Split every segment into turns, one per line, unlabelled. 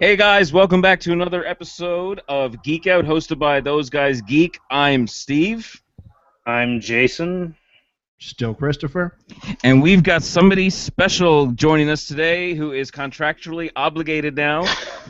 Hey guys, welcome back to another episode of Geek Out, hosted by Those Guys Geek. I'm Steve,
I'm Jason.
Still Christopher.
and we've got somebody special joining us today who is contractually obligated now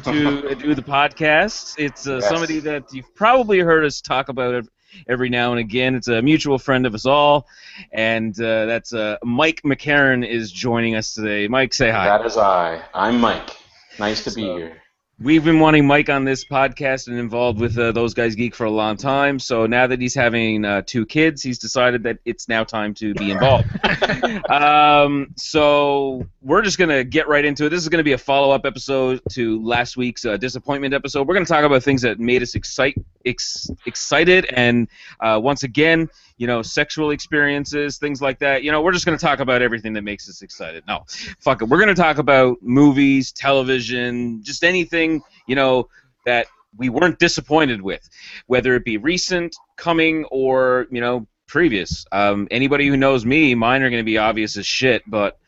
to do the podcast. It's uh,
Yes.
somebody that you've probably heard us talk about every now and again. It's a mutual friend of us all, and uh, that's uh, Mike McCarran is joining us today. Mike, say hi.
That is I. I'm Mike. Nice to be here.
We've been wanting Mike on this podcast and involved with uh, those guys geek for a long time. So now that he's having uh, two kids, he's decided that it's now time to be involved. um, so we're just gonna get right into it. This is gonna be a follow-up episode to last week's uh, disappointment episode. We're gonna talk about things that made us excite, ex- excited, and uh, once again, you know, sexual experiences, things like that. You know, we're just gonna talk about everything that makes us excited. No, fuck it. We're gonna talk about movies, television, just anything you know that we weren't disappointed with, whether it be recent, coming, or you know previous. Um, anybody who knows me, mine are gonna be obvious as shit, but.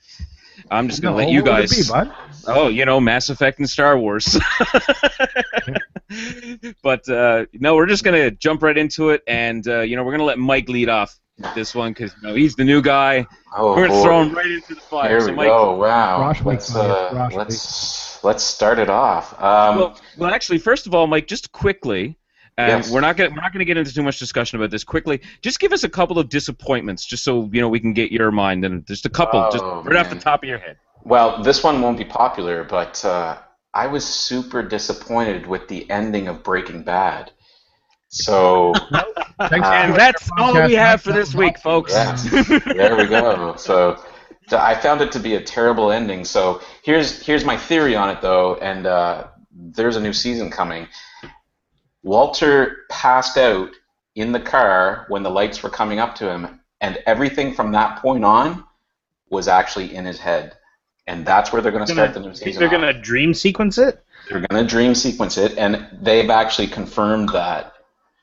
I'm just gonna
No,
let you
what would it
guys.
be, bud?
Oh, you know, Mass Effect and Star Wars. but uh, no, we're just gonna jump right into it, and uh, you know, we're gonna let Mike lead off this one because you know he's the new guy.
Oh,
we're gonna
boy.
throw him right into the fire.
Here
so,
we
Mike,
go. Wow.
Rosh
let's uh, let's let's start it off. Um,
well, well, actually, first of all, Mike, just quickly. And
Yes.
we're not gonna we're not gonna get into too much discussion about this. Quickly, just give us a couple of disappointments, just so you know we can get your mind and just a couple, just
Oh,
right off the top of your head.
Well, this one won't be popular, but uh, I was super disappointed with the ending of Breaking Bad. So Uh,
And that's all we have for this week, folks.
Yeah. there we go. So I found it to be a terrible ending. So here's here's my theory on it, though, and uh, there's a new season coming. Walter passed out in the car when the lights were coming up to him, and everything from that point on was actually in his head, and that's where they're going to start the new season.
They're gonna dream sequence it.
They're going to dream sequence it, and they've actually confirmed that.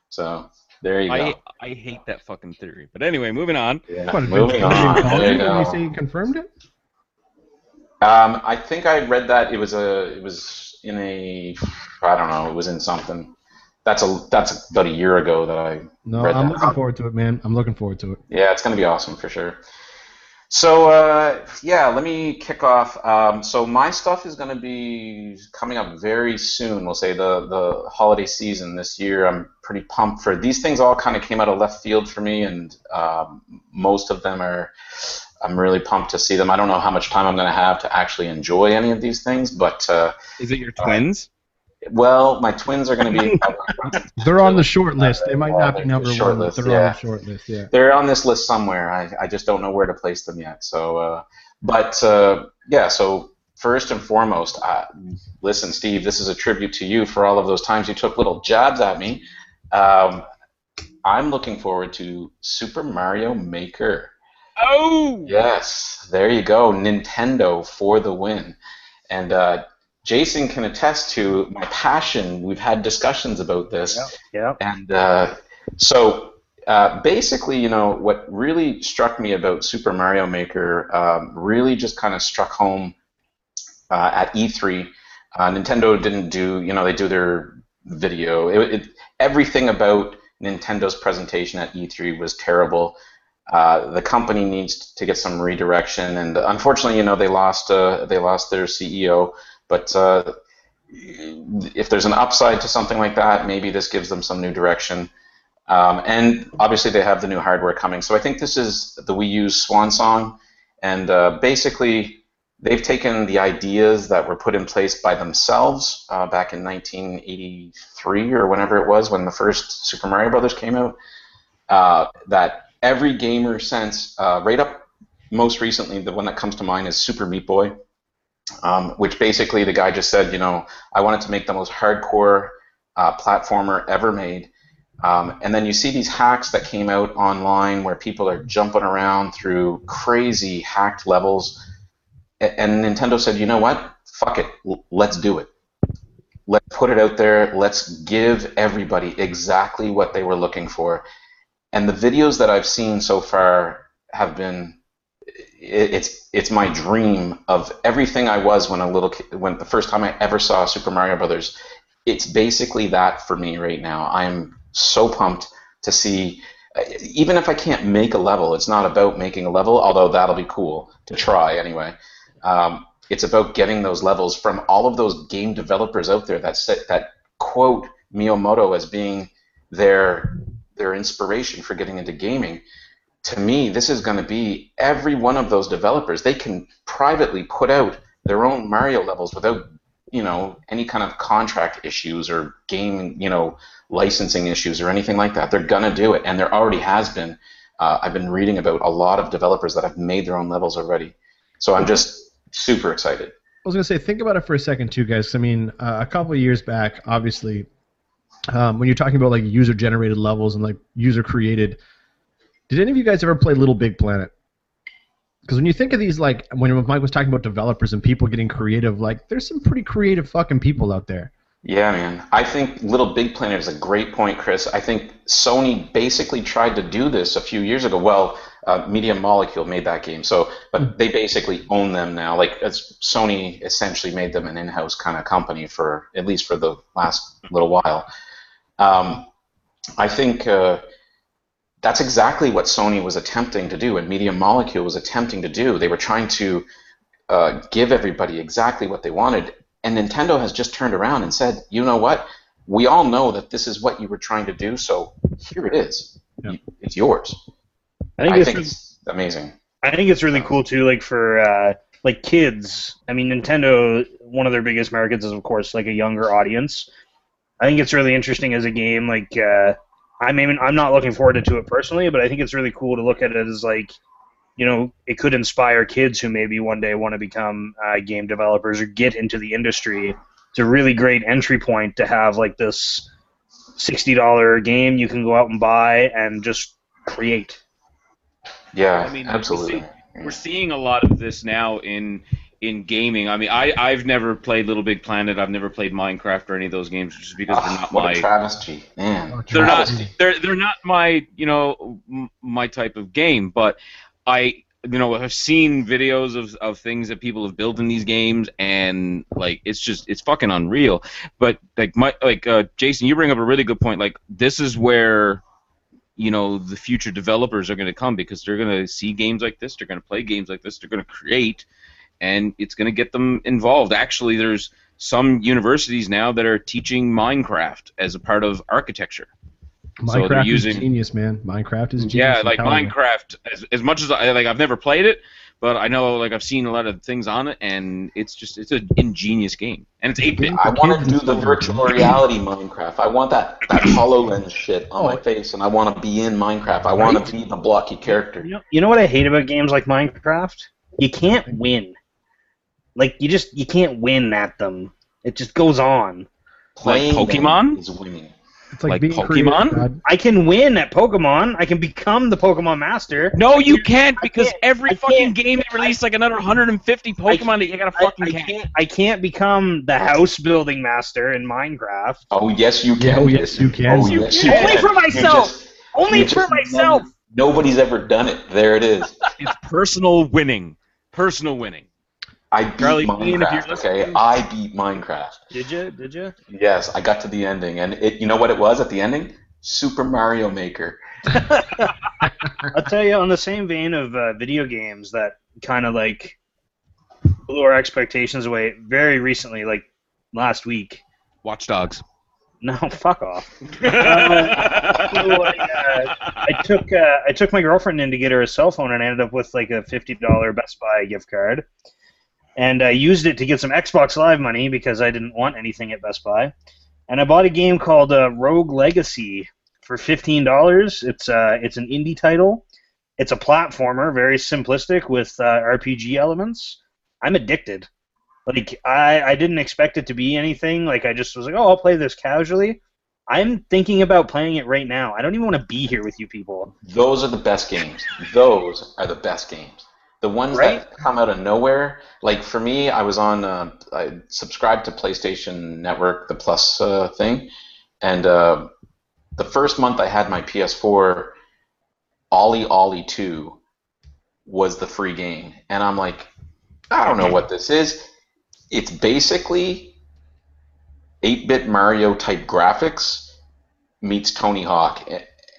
So there you go.
I I hate that fucking theory. But anyway, moving on.
yeah,
What,
moving
did
on.
call
There you
you you say you confirmed it?
Um, I think I read that it was a it was in a I don't know it was in something. That's a that's about a year ago that I
No,
read
I'm
that.
looking forward to it, man. I'm looking forward to it.
Yeah, it's gonna be awesome for sure. So uh, yeah, let me kick off. Um, so my stuff is gonna be coming up very soon. We'll say the the holiday season this year. I'm pretty pumped for these things. All kind of came out of left field for me, and um, most of them are. I'm really pumped to see them. I don't know how much time I'm gonna have to actually enjoy any of these things, but uh,
Is it your twins?
Well, my twins are going to be.
They're on the short list. They might
Yeah,
not be
they're
number
short
one, but
list,
they're on the short list. Yeah.
they're on this list somewhere. I, I just don't know where to place them yet. So, uh, but uh, yeah. So first and foremost, uh, listen, Steve. This is a tribute to you for all of those times you took little jabs at me. Um, I'm looking forward to Super Mario Maker.
Oh.
Yes, there you go. Nintendo for the win. And uh, Jason can attest to my passion. We've had discussions about this.
Yeah.
And uh, so uh, basically, you know, what really struck me about Super Mario Maker um, really just kind of struck home uh, at E3. Uh, Nintendo didn't do, you know, they do their video. It, it, everything about Nintendo's presentation at E3 was terrible. Uh, the company needs to get some redirection, and unfortunately, you know, they lost uh, they lost their CEO. But uh, if there's an upside to something like that, maybe this gives them some new direction. Um, and obviously, they have the new hardware coming. So I think this is the Wii U's swan song. And uh, basically, they've taken the ideas that were put in place by themselves uh, back in 1983 or whenever it was when the first Super Mario Brothers came out. Uh, that every gamer since, uh, right up most recently, the one that comes to mind is Super Meat Boy um, which basically the guy just said, you know, I wanted to make the most hardcore uh, platformer ever made. Um, and then you see these hacks that came out online where people are jumping around through crazy hacked levels. And Nintendo said, you know what? Fuck it. Let's do it. Let's put it out there. Let's give everybody exactly what they were looking for. And the videos that I've seen so far have been it, it's it's my dream of everything I was when a little kid, when the first time I ever saw Super Mario Brothers. It's basically that for me right now. I am so pumped to see. Even if I can't make a level, it's not about making a level, although that'll be cool to try anyway. Um, it's about getting those levels from all of those game developers out there that set, that quote Miyamoto as being their their inspiration for getting into gaming. To me, this is going to be every one of those developers. They can privately put out their own Mario levels without you know any kind of contract issues or game you know licensing issues or anything like that. They're gonna do it, and there already has been. Uh, I've been reading about a lot of developers that have made their own levels already. So I'm just super excited.
I was gonna say, think about it for a second too, guys. I mean, uh, a couple of years back, obviously, um, when you're talking about like user-generated levels and like user-created, did any of you guys ever play Little Big Planet? Because when you think of these, like when Mike was talking about developers and people getting creative, like there's some pretty creative fucking people out there.
Yeah, man. I think Little Big Planet is a great point, Chris. I think Sony basically tried to do this a few years ago. Well, uh, Media Molecule made that game, so but they basically own them now. Like Sony essentially made them an in-house kind of company for at least for the last little while. Um, I think uh, that's exactly what Sony was attempting to do, and Media Molecule was attempting to do. They were trying to uh, give everybody exactly what they wanted, and Nintendo has just turned around and said, "You know what? We all know that this is what you were trying to do, so here it is.
Yeah.
It's yours."
I think,
I
it's,
think it's amazing.
I think it's really cool too, like for uh, like kids. I mean, Nintendo. One of their biggest markets is, of course, like a younger audience. I think it's really interesting as a game. Like, uh, I'm even, I'm not looking forward to it personally, but I think it's really cool to look at it as like, you know, it could inspire kids who maybe one day want to become uh, game developers or get into the industry. It's a really great entry point to have like this sixty dollar game you can go out and buy and just create.
Yeah,
I mean, we
absolutely.
see- We're seeing a lot of this now in in gaming. I mean, I I've never played Little Big Planet. I've never played Minecraft or any of those games just because they're
Ah,
not
what
my
a travesty, man.
they're not they're they're not my you know my type of game but i you know have seen videos of, of things that people have built in these games and like it's just it's fucking unreal but like my like uh, jason you bring up a really good point like this is where you know the future developers are going to come because they're going to see games like this they're going to play games like this they're going to create and it's going to get them involved actually there's some universities now that are teaching minecraft as a part of architecture So
Minecraft
using-
is genius, man. Minecraft is genius.
yeah, like
telling.
Minecraft. As, as much as I like, I've never played it, but I know like I've seen a lot of things on it, and it's just it's an ingenious game, and it's eight bit.
I want to do the virtual reality Minecraft. I want that that Hololens shit on my face, and I want to be in Minecraft. I want
Right?
to be the blocky character.
You know, you know what I hate about games like Minecraft? You can't win. Like you just you can't win at them. It just goes on.
Playing them
Pokemon?
is winning.
It's like,
like
being
Pokemon?
creative,
I can win at Pokemon. I can become the Pokemon Master.
No, you can't because
can't-
every
I
fucking game they release like another 150 Pokemon that you gotta fucking
I
catch.
can't. I can't become the house building master in Minecraft.
Oh yes, you can.
oh, yes, you can.
Oh
You
yes,
can.
you
Only for myself.
just-
Only for
just
myself.
never- nobody's ever done it. There it is.
It's personal winning. Personal winning.
I beat
Charlie Sheen, if you're
Minecraft.
listening.
Okay, I beat Minecraft.
Did you? Did you?
Yes, I got to the ending, and it. You know what it was at the ending? Super Mario Maker.
I'll tell you, on the same vein of uh, video games that kind of like blew our expectations away very recently, like last week.
Watch Dogs.
No, fuck off. So I, uh, I took uh, I took my girlfriend in to get her a cell phone, and I ended up with like a fifty dollar Best Buy gift card, and I used it to get some Xbox Live money because I didn't want anything at Best Buy, and I bought a game called uh, Rogue Legacy for fifteen dollars. It's uh, it's an indie title. It's a platformer, very simplistic with uh, RPG elements. I'm addicted. Like I, I didn't expect it to be anything. Like I just was like, oh, I'll play this casually. I'm thinking about playing it right now. I don't even want to be here with you people.
Those are the best games. Those are the best games. The ones
Right?
that come out of nowhere. Like for me, I was on. Uh, I subscribed to PlayStation Network, the Plus uh, thing, and uh, the first month I had my PS4, Ollie Ollie Two was the free game, and I'm like, I don't know what this is. It's basically 8-bit Mario type graphics meets Tony Hawk,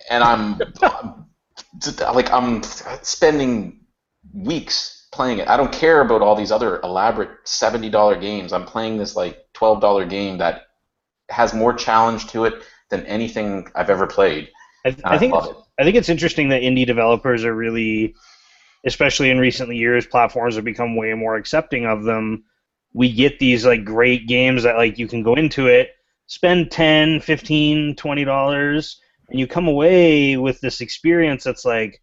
and I'm like I'm spending weeks playing it. I don't care about all these other elaborate seventy dollar games. I'm playing this like twelve dollar game that has more challenge to it than anything I've ever played.
I, I think it's, I think it's interesting that indie developers are really, especially in recent years, platforms have become way more accepting of them. We get these like great games that like you can go into it, spend 10 15 20 dollars and you come away with this experience that's like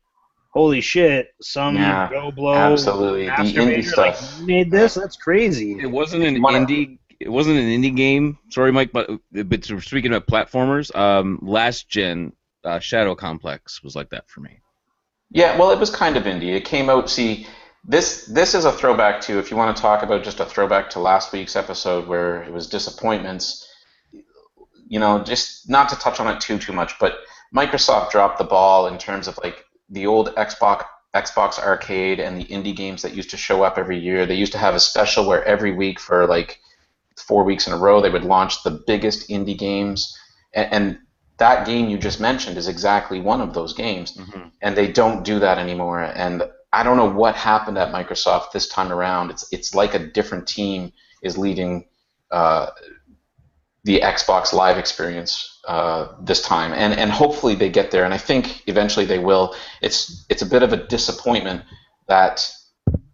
holy shit, some
Yeah,
Joe Blow
absolutely. The indie
maker, like,
stuff.
you made this. That's crazy.
It wasn't an
Money.
indie. It wasn't an indie game. Sorry, Mike, but but speaking of platformers, um, last gen uh, Shadow Complex was like that for me.
Yeah, well, it was kind of indie. It came out. See, this this is a throwback to if you want to talk about just a throwback to last week's episode where it was disappointments. You know, just not to touch on it too too much, but Microsoft dropped the ball in terms of like the old Xbox Xbox Arcade and the indie games that used to show up every year. They used to have a special where every week for like four weeks in a row they would launch the biggest indie games, and, and that game you just mentioned is exactly one of those games and they don't do that anymore. And I don't know what happened at Microsoft this time around. It's it's like a different team is leading uh, the Xbox Live experience uh, this time, and and hopefully they get there. And I think eventually they will. It's it's a bit of a disappointment that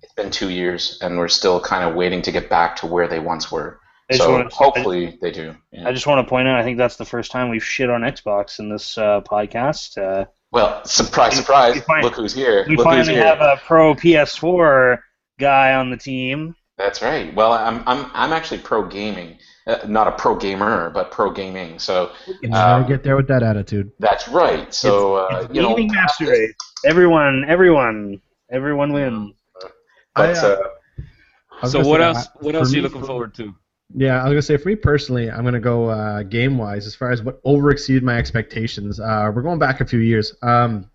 it's been two years and we're still kind of waiting to get back to where they once were. So
wanna-
hopefully they do. yeah.
I just want to point out, I think that's the first time we've shit on Xbox in this uh, podcast. Uh,
Well, surprise, surprise!
We find-
Look who's here!
we
Look who's
finally
here!
have a pro PS4 guy on the team.
That's right. Well, I'm I'm I'm actually pro gaming, uh, not a pro gamer, but pro gaming. So
You
Um,
never get there with that attitude.
that's right. So uh,
It's
you know,
gaming master race. Everyone, everyone, everyone wins.
but
I, uh,
uh,
So what
say,
else? What
for
else are you looking
for-
forward to?
Yeah, I was gonna say for me personally, I'm gonna go uh, game wise as far as what over exceeded my expectations. Uh, we're going back a few years. Um,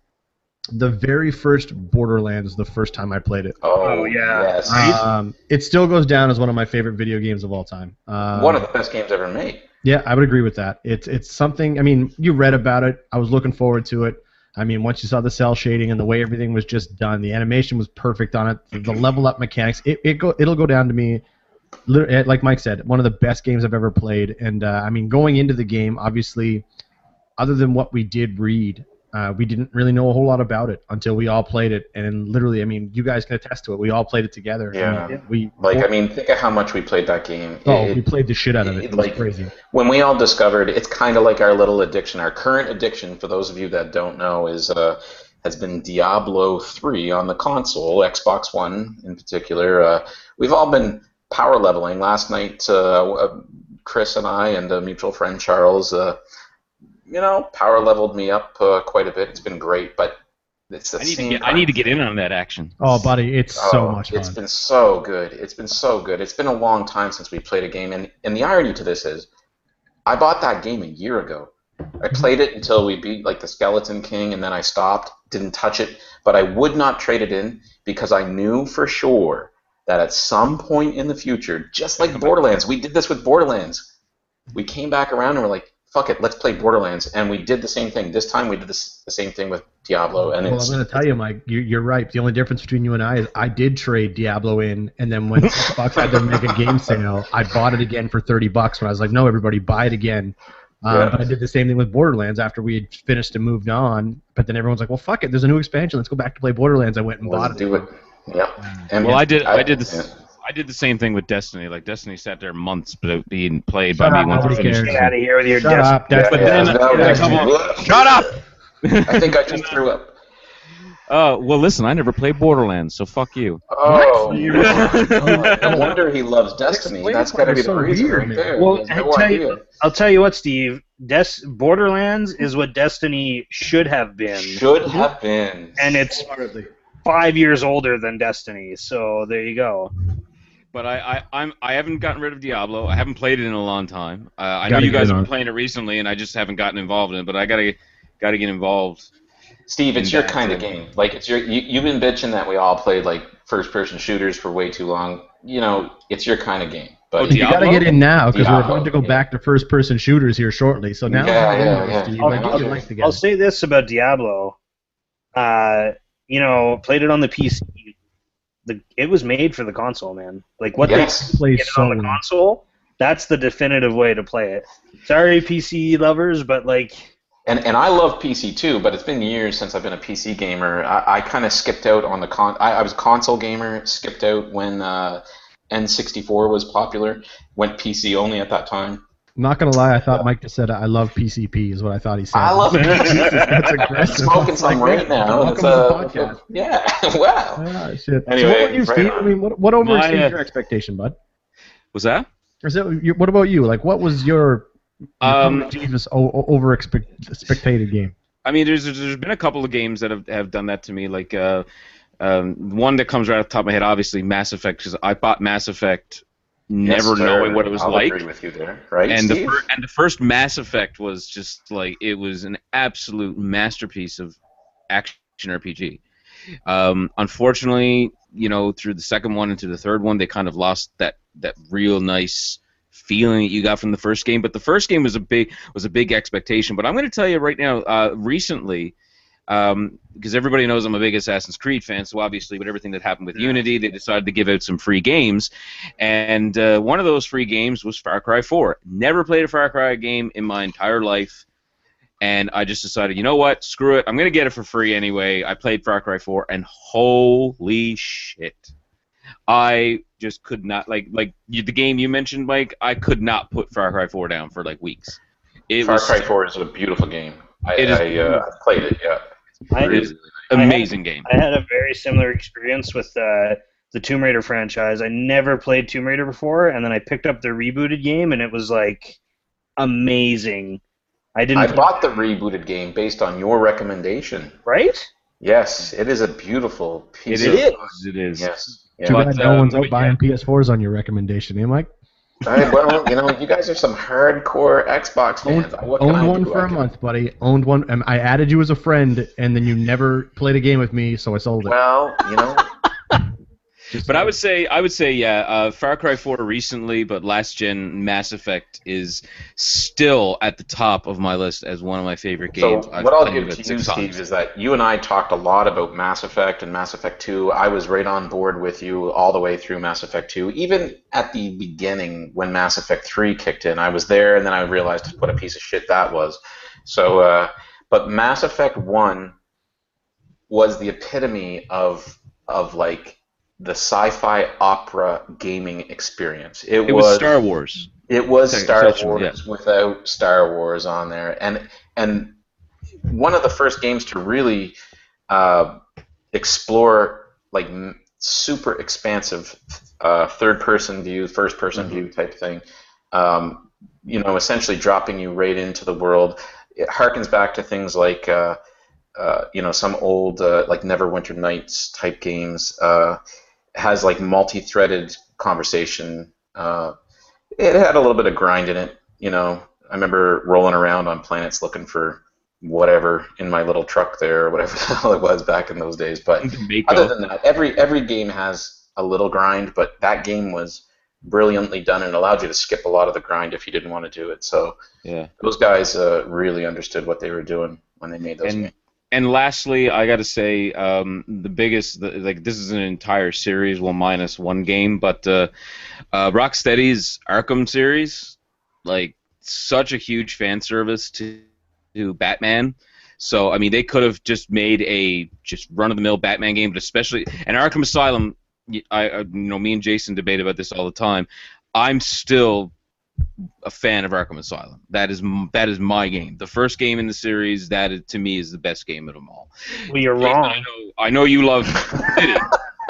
the very first Borderlands, the first time I played it,
oh,
Oh, yeah.
yes,
um, it still goes down as one of my favorite video games of all time. Um,
one of the best games ever made.
Yeah, I would agree with that. It's it's something. I mean, you read about it. I was looking forward to it. I mean, once you saw the cell shading and the way everything was just done, the animation was perfect on it. The, the level up mechanics, it, it go it'll go down to me. eh, Like Mike said, one of the best games I've ever played. And uh, I mean, going into the game, obviously, other than what we did read, uh, we didn't really know a whole lot about it until we all played it. And literally, I mean, you guys can attest to it. We all played it together. I
Yeah.
mean, we
Like I mean, think of how much we played that game.
oh,
It-
we played the shit out of it.
it-
It was
like-
crazy.
when we all discovered it's kind of like our little addiction our current addiction for those of you that don't know is uh, has been diablo 3 on the console xbox one in particular uh, we've all been power leveling last night uh, uh, chris and i and a mutual friend charles uh, you know power leveled me up uh, quite a bit it's been great but it's the
I need to
same
get. I need to get in on that action.
Oh, buddy, it's so
Oh,
much
It's been so good. It's been so good. It's been a long time since we played a game, and and the irony to this is, I bought that game a year ago. I played it until we beat like the Skeleton King, and then I stopped, didn't touch it. But I would not trade it in because I knew for sure that at some point in the future, just like Borderlands, we did this with Borderlands. We came back around and we're like, "Fuck it, let's play Borderlands," and we did the same thing. This time we did this, the same thing with Diablo, and
well,
it's
I'm going to tell you, Mike, you, you're right. The only difference between you and I is I did trade Diablo in, and then when Xbox had to make a game sale, I bought it again for 30 bucks. When I was like, no, everybody, buy it again. Um,
Yeah.
But I did the same thing with Borderlands after we had finished and moved on. But then everyone's like, well, fuck it, there's a new expansion. Let's go back to play Borderlands. I went and bought
let's
it.
do it. Yeah. And
Well, I did. I did
yeah.
This. I did the same thing with Destiny. Like Destiny sat there months, but it being played
Shut
by
up,
me once I
nobody
finished.
cares.
Get out of here with your
Shut
desk.
up. That's
But
Yeah,
then-
no,
then a
that's-
Shut up.
I think I just threw up.
Uh, well, listen, I never played Borderlands, so fuck you.
Oh, no wonder he loves Destiny.
Explain
That's
why
got to be the
so
reason
weird,
right there.
Well,
He has
I
no
tell
idea.
you, I'll tell you what, Steve. Des- Borderlands is what Destiny should have been,
Should have been.
and it's five years older than Destiny. So there you go.
But I, I, I'm, I haven't gotten rid of Diablo. I haven't played it in a long time. Uh, I know you guys have been playing it recently, and I just haven't gotten involved in it. But I gotta, gotta get involved.
Steve, it's
in
your kind of game. Like it's your you, you've been bitching that we all played like first-person shooters for way too long. You know, it's your kind of game. But
Oh,
You got to get in now because we're
Diablo,
about to go
yeah.
back to first-person shooters here shortly. So now,
Yeah, yeah, yeah.
Steve.
I'll-
I know
I'll-
like
I'll say this about Diablo. Uh, you know, played it on the PC. The it was made for the console, man. Like what
Yes.
they
Play
get it on the console. That's the definitive way to play it. Sorry, PC lovers, but like,
And and I love PC too, but it's been years since I've been a PC gamer. I, I kind of skipped out on the con. I, I was a console gamer, skipped out when uh, N64 was popular. Went PC only at that time.
Not gonna lie, I thought Mike just said I love PCP is what I thought he said.
I love
Jesus, that's
I'm
aggressive.
smoking some
like,
right now.
Welcome
It's,
to the
uh,
podcast.
yeah, wow.
Ah, shit. so what about you,
right
Steve?
on.
I mean, what, what overexceeded
uh,
your expectation, bud?
Was that?
Is that your, what about you? Like, what was your, your
Um,
Jesus o- o- over expected game?
I mean, there's there's been a couple of games that have, have done that to me. Like uh, um, one that comes right off the top of my head, obviously Mass Effect, because I bought Mass Effect never
Yes,
knowing what it was
I'll
like.
agree with you there, right,
and the fir- and the first Mass Effect was just like it was an absolute masterpiece of action RPG. Um, unfortunately, you know, through the second one into the third one, they kind of lost that that real nice feeling that you got from the first game. But the first game was a big was a big expectation. But I'm going to tell you right now, uh, recently. Um, because everybody knows I'm a big Assassin's Creed fan, so obviously with everything that happened with Unity, they decided to give out some free games, and uh, one of those free games was Far Cry 4. Never played a Far Cry game in my entire life, and I just decided, you know what, screw it, I'm gonna get it for free anyway. I played Far Cry 4, and holy shit, I just could not like like you, the game you mentioned, Mike. I could not put Far Cry 4 down for like weeks. It
Far
was
Cry 4 is a beautiful game. I,
It is
I uh, played it, yeah.
I,
it is
I had-
amazing game.
I had a very similar experience with uh, the Tomb Raider franchise. I never played Tomb Raider before, and then I picked up the rebooted game, and it was like amazing. I didn't.
I
play-
bought the rebooted game based on your recommendation.
right.
Yes, it is a beautiful piece
It
of
is. It is.
Yes.
Too
Yeah.
But,
bad no
uh,
one's out
but
buying PS4s on your recommendation, eh, Mike?
All right, well, you know, you guys are some hardcore Xbox fans. I
Owned one for
I
a
can-
month, buddy. Owned one, and I added you as a friend, and then you never played a game with me, so I sold it.
Well, you know,
But I would say I would say yeah, uh, Far Cry 4 recently, but last gen Mass Effect is still at the top of my list as one of my favorite
so
games. I've
what I'll give to you, Steve, is that you and I talked a lot about Mass Effect and Mass Effect 2. I was right on board with you all the way through Mass Effect 2. Even at the beginning, when Mass Effect 3 kicked in, I was there, and then I realized what a piece of shit that was. So, uh, but Mass Effect 1 was the epitome of of like the sci-fi opera gaming experience. It,
It was Star Wars.
It was Star Wars without Star Wars on there, and and one of the first games to really uh, explore like m- super expansive uh, third-person view, first-person view type thing. Um, you know, essentially dropping you right into the world. It harkens back to things like uh, uh, you know some old uh, like Neverwinter Nights type games. Has like multi-threaded conversation. Uh, it had a little bit of grind in it. You know, I remember rolling around on planets looking for whatever in my little truck there, or whatever the hell it was back in those days. But other than that, every every game has a little grind, but that game was brilliantly done and allowed you to skip a lot of the grind if you didn't want to do it. So
yeah.
those guys uh, really understood what they were doing when they made those
And-
games.
And lastly, I got to say, um, the biggest, the, like this is an entire series, well minus one game, but uh, uh, Rocksteady's Arkham series, like such a huge fan service to, to Batman. So I mean, they could have just made a just run of the mill Batman game, but especially and Arkham Asylum. I, I- you know, me and Jason debate about this all the time. I'm still a fan of Arkham Asylum. That is that is my game. The first game in the series, that is, to me is the best game of them all.
Well, you're
Jason, I
wrong.
know, I know you love City.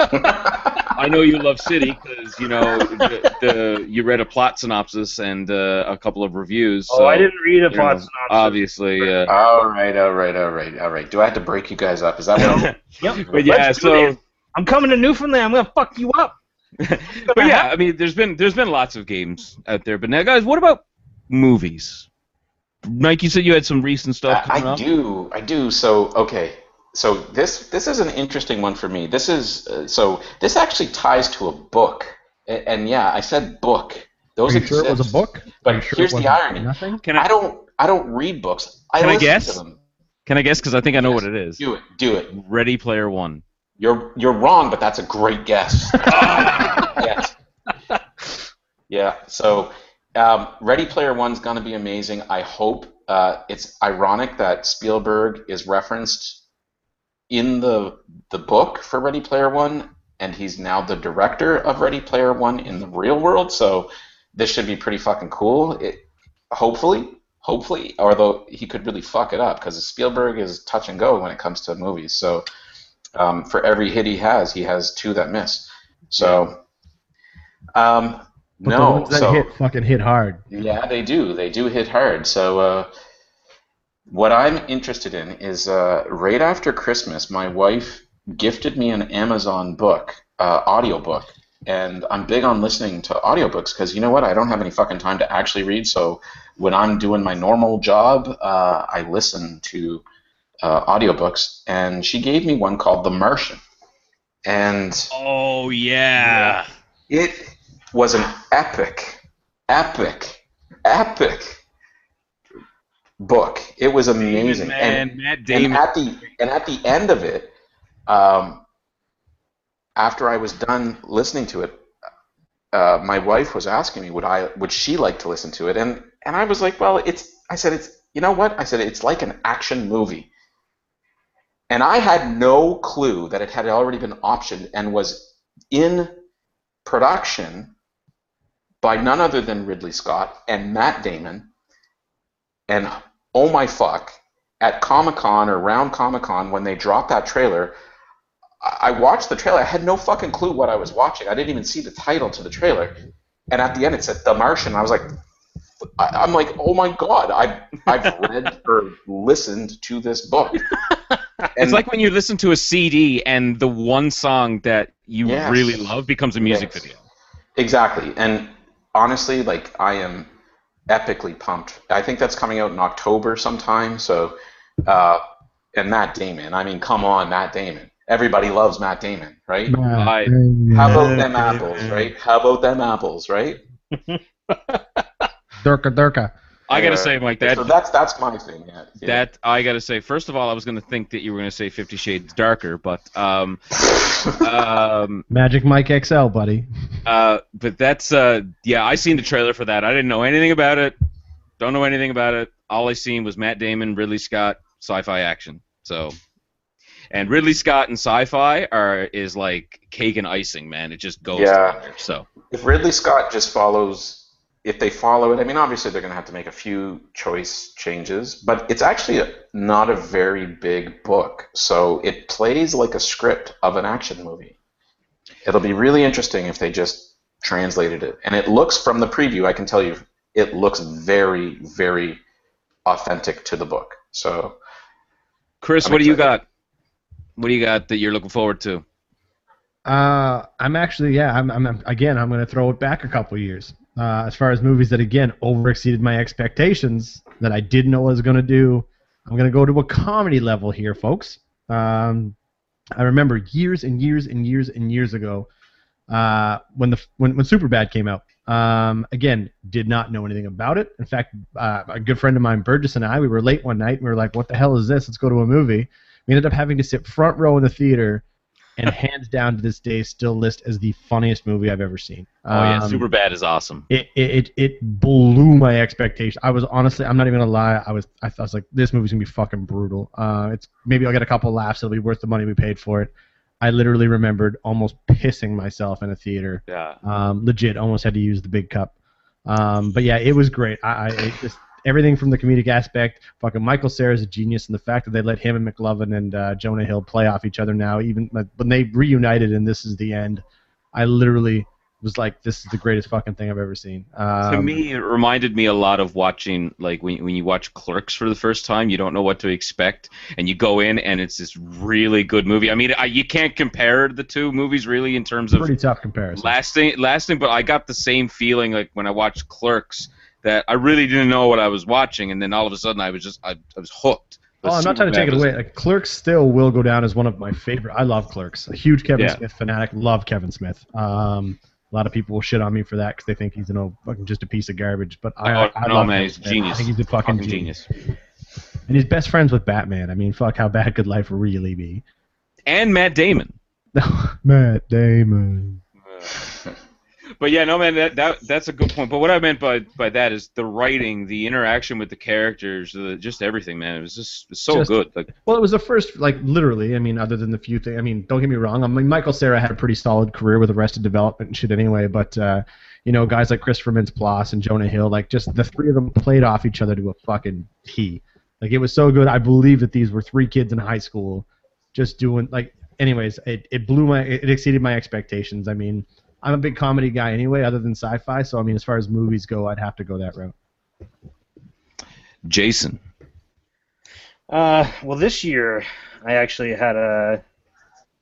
I know you love City because you know the, the you read a plot synopsis and uh, a couple of reviews.
Oh, I didn't read a
you know,
plot synopsis.
Obviously, uh,
all right, all right, all right, all right. Do I have to break you guys up? Is that what?
Yep.
but yeah,
Let's
so.
I'm coming to Newfoundland. I'm gonna fuck you up.
but yeah, I mean, there's been there's been lots of games out there. But now, guys, what about movies? Mike, you said you had some recent stuff
I,
coming
I
up.
do, I do. So okay, so this this is an interesting one for me. This is uh, so this actually ties to a book, and, and yeah, I said book. Those
Are you sure it was a book?
But
sure
here's the
wasn't
irony.
Nothing.
Can
I
I
don't I don't read books. I
Can I guess?
to them.
can I guess? Because I think I know
Yes.
what it is.
Do it. Do it.
Ready Player One.
You're you're wrong, but that's a great guess. yes. Yeah. So, um, Ready Player One's gonna be amazing. I hope. Uh, it's ironic that Spielberg is referenced in the the book for Ready Player One, and he's now the director of Ready Player One in the real world. So, this should be pretty fucking cool. It, hopefully, hopefully, although he could really fuck it up because Spielberg is touch and go when it comes to movies. So um, for every hit he has, he has two that miss. So, um,
But the
no.
ones that
So
hit fucking hit hard.
yeah, they do. They do hit hard. So uh, what I'm interested in is uh, right after Christmas, my wife gifted me an Amazon book, uh, audiobook. And I'm big on listening to audiobooks because you know what? I don't have any fucking time to actually read. So when I'm doing my normal job, uh, I listen to uh, audiobooks. And she gave me one called The Martian. And
Oh yeah.
it was an epic, epic, epic book. It was amazing.
Man,
and,
Matt
and at the and at the end of it, um, after I was done listening to it, uh, my wife was asking me would I would she like to listen to it, and and I was like, well, it's I said it's you know what I said it's like an action movie. And I had no clue that it had already been optioned and was in production by none other than Ridley Scott and Matt Damon. And oh my fuck, at Comic Con or around Comic Con when they dropped that trailer, I watched the trailer. I had no fucking clue what I was watching. I didn't even see the title to the trailer. And at the end it said The Martian. I was like, I, I'm like, oh my god, I've, I've read or listened to this book.
it's like when you listen to a CD and the one song that you
Yes.
really love becomes a music
Yes.
video.
Exactly. And honestly, like I am epically pumped. I think that's coming out in October sometime. So, uh, and Matt Damon. I mean, come on, Matt Damon. Everybody loves Matt Damon, right?
I-
How about them apples, right? How about them apples, right?
Durka Durka.
I gotta say, Mike, that
so that's that's my thing. Yeah. yeah.
that I gotta say. First of all, I was gonna think that you were gonna say Fifty Shades Darker, but um, um,
Magic Mike XL, buddy.
uh, but that's uh, yeah. I seen the trailer for that. I didn't know anything about it. Don't know anything about it. All I seen was Matt Damon, Ridley Scott, sci-fi action. So, and Ridley Scott and sci-fi are is like cake and icing, man. It just goes
Yeah.
together. So.
if Ridley Scott just follows, if they follow it, I mean, obviously they're going to have to make a few choice changes, but it's actually a, not a very big book, so it plays like a script of an action movie. It'll be really interesting if they just translated it, and it looks from the preview. I can tell you, it looks very, very authentic to the book. So
Chris,
I'm
what do you got? What do you got that you're looking forward to?
Uh, I'm actually, yeah, I'm, I'm again, I'm going to throw it back a couple years. Uh, as far as movies that again over exceeded my expectations that I didn't know I was going to do, I'm going to go to a comedy level here, folks. Um, I remember years and years and years and years ago uh, when the when when Superbad came out. Um, again, did not know anything about it. In fact, uh, a good friend of mine, Burgess, and I, we were late one night and we were like, "What the hell is this? Let's go to a movie." We ended up having to sit front row in the theater, and hands down to this day, still list as the funniest movie I've ever seen.
Oh yeah,
Um,
Super Bad is awesome.
it, it it it blew my expectations. I was honestly, I'm not even gonna lie. I was I, thought- I was like, this movie's gonna be fucking brutal. Uh, it's maybe I'll get a couple laughs. It'll be worth the money we paid for it. I literally remembered almost pissing myself in a theater.
Yeah.
Um, legit, almost had to use the big cup. Um, but yeah, it was great. I, I it just everything from the comedic aspect. Fucking Michael Cera's a genius, and the fact that they let him and McLovin and uh, Jonah Hill play off each other now, even when they reunited and this is the end. I literally was like, this is the greatest fucking thing I've ever seen. Um,
to me, it reminded me a lot of watching, like when when you watch Clerks for the first time, you don't know what to expect, and you go in and it's this really good movie. I mean, I, you can't compare the two movies really in terms of
pretty tough comparison.
lasting, lasting. But I got the same feeling like when I watched Clerks that I really didn't know what I was watching, and then all of a sudden I was just I, I was hooked. but
Oh, I'm not trying to take it away. Like, Clerks still will go down as one of my favorite. I love Clerks. A huge Kevin
Yeah.
Smith fanatic. Love Kevin Smith. Um, a lot of people will shit on me for that because they think he's you know fucking just a piece of garbage. But I,
Oh,
I
no,
love
man,
Kevin
he's
Smith.
genius.
I think he's a fucking,
Fucking
genius.
genius.
And he's best friends with Batman. I mean, fuck, how bad could life really be?
And Matt Damon.
Matt Damon.
But yeah, no man, that, that that's a good point. But what I meant by by that is the writing, the interaction with the characters, the, just everything, man. It was just it's so
Just-
good. Like
Well, it was the first, like literally. I mean, other than the few things. I mean, don't get me wrong. I mean, Michael Cera had a pretty solid career with Arrested Development and shit anyway. But uh, you know, guys like Christopher Mintz-Plasse and Jonah Hill, like just the three of them played off each other to a fucking T. Like it was so good. I believe that these were three kids in high school, just doing like. Anyways, it, it blew my. It exceeded my expectations. I mean, I'm a big comedy guy anyway, other than sci-fi. So I mean, as far as movies go, I'd have to go that route.
Jason.
Uh, well, this year I actually had a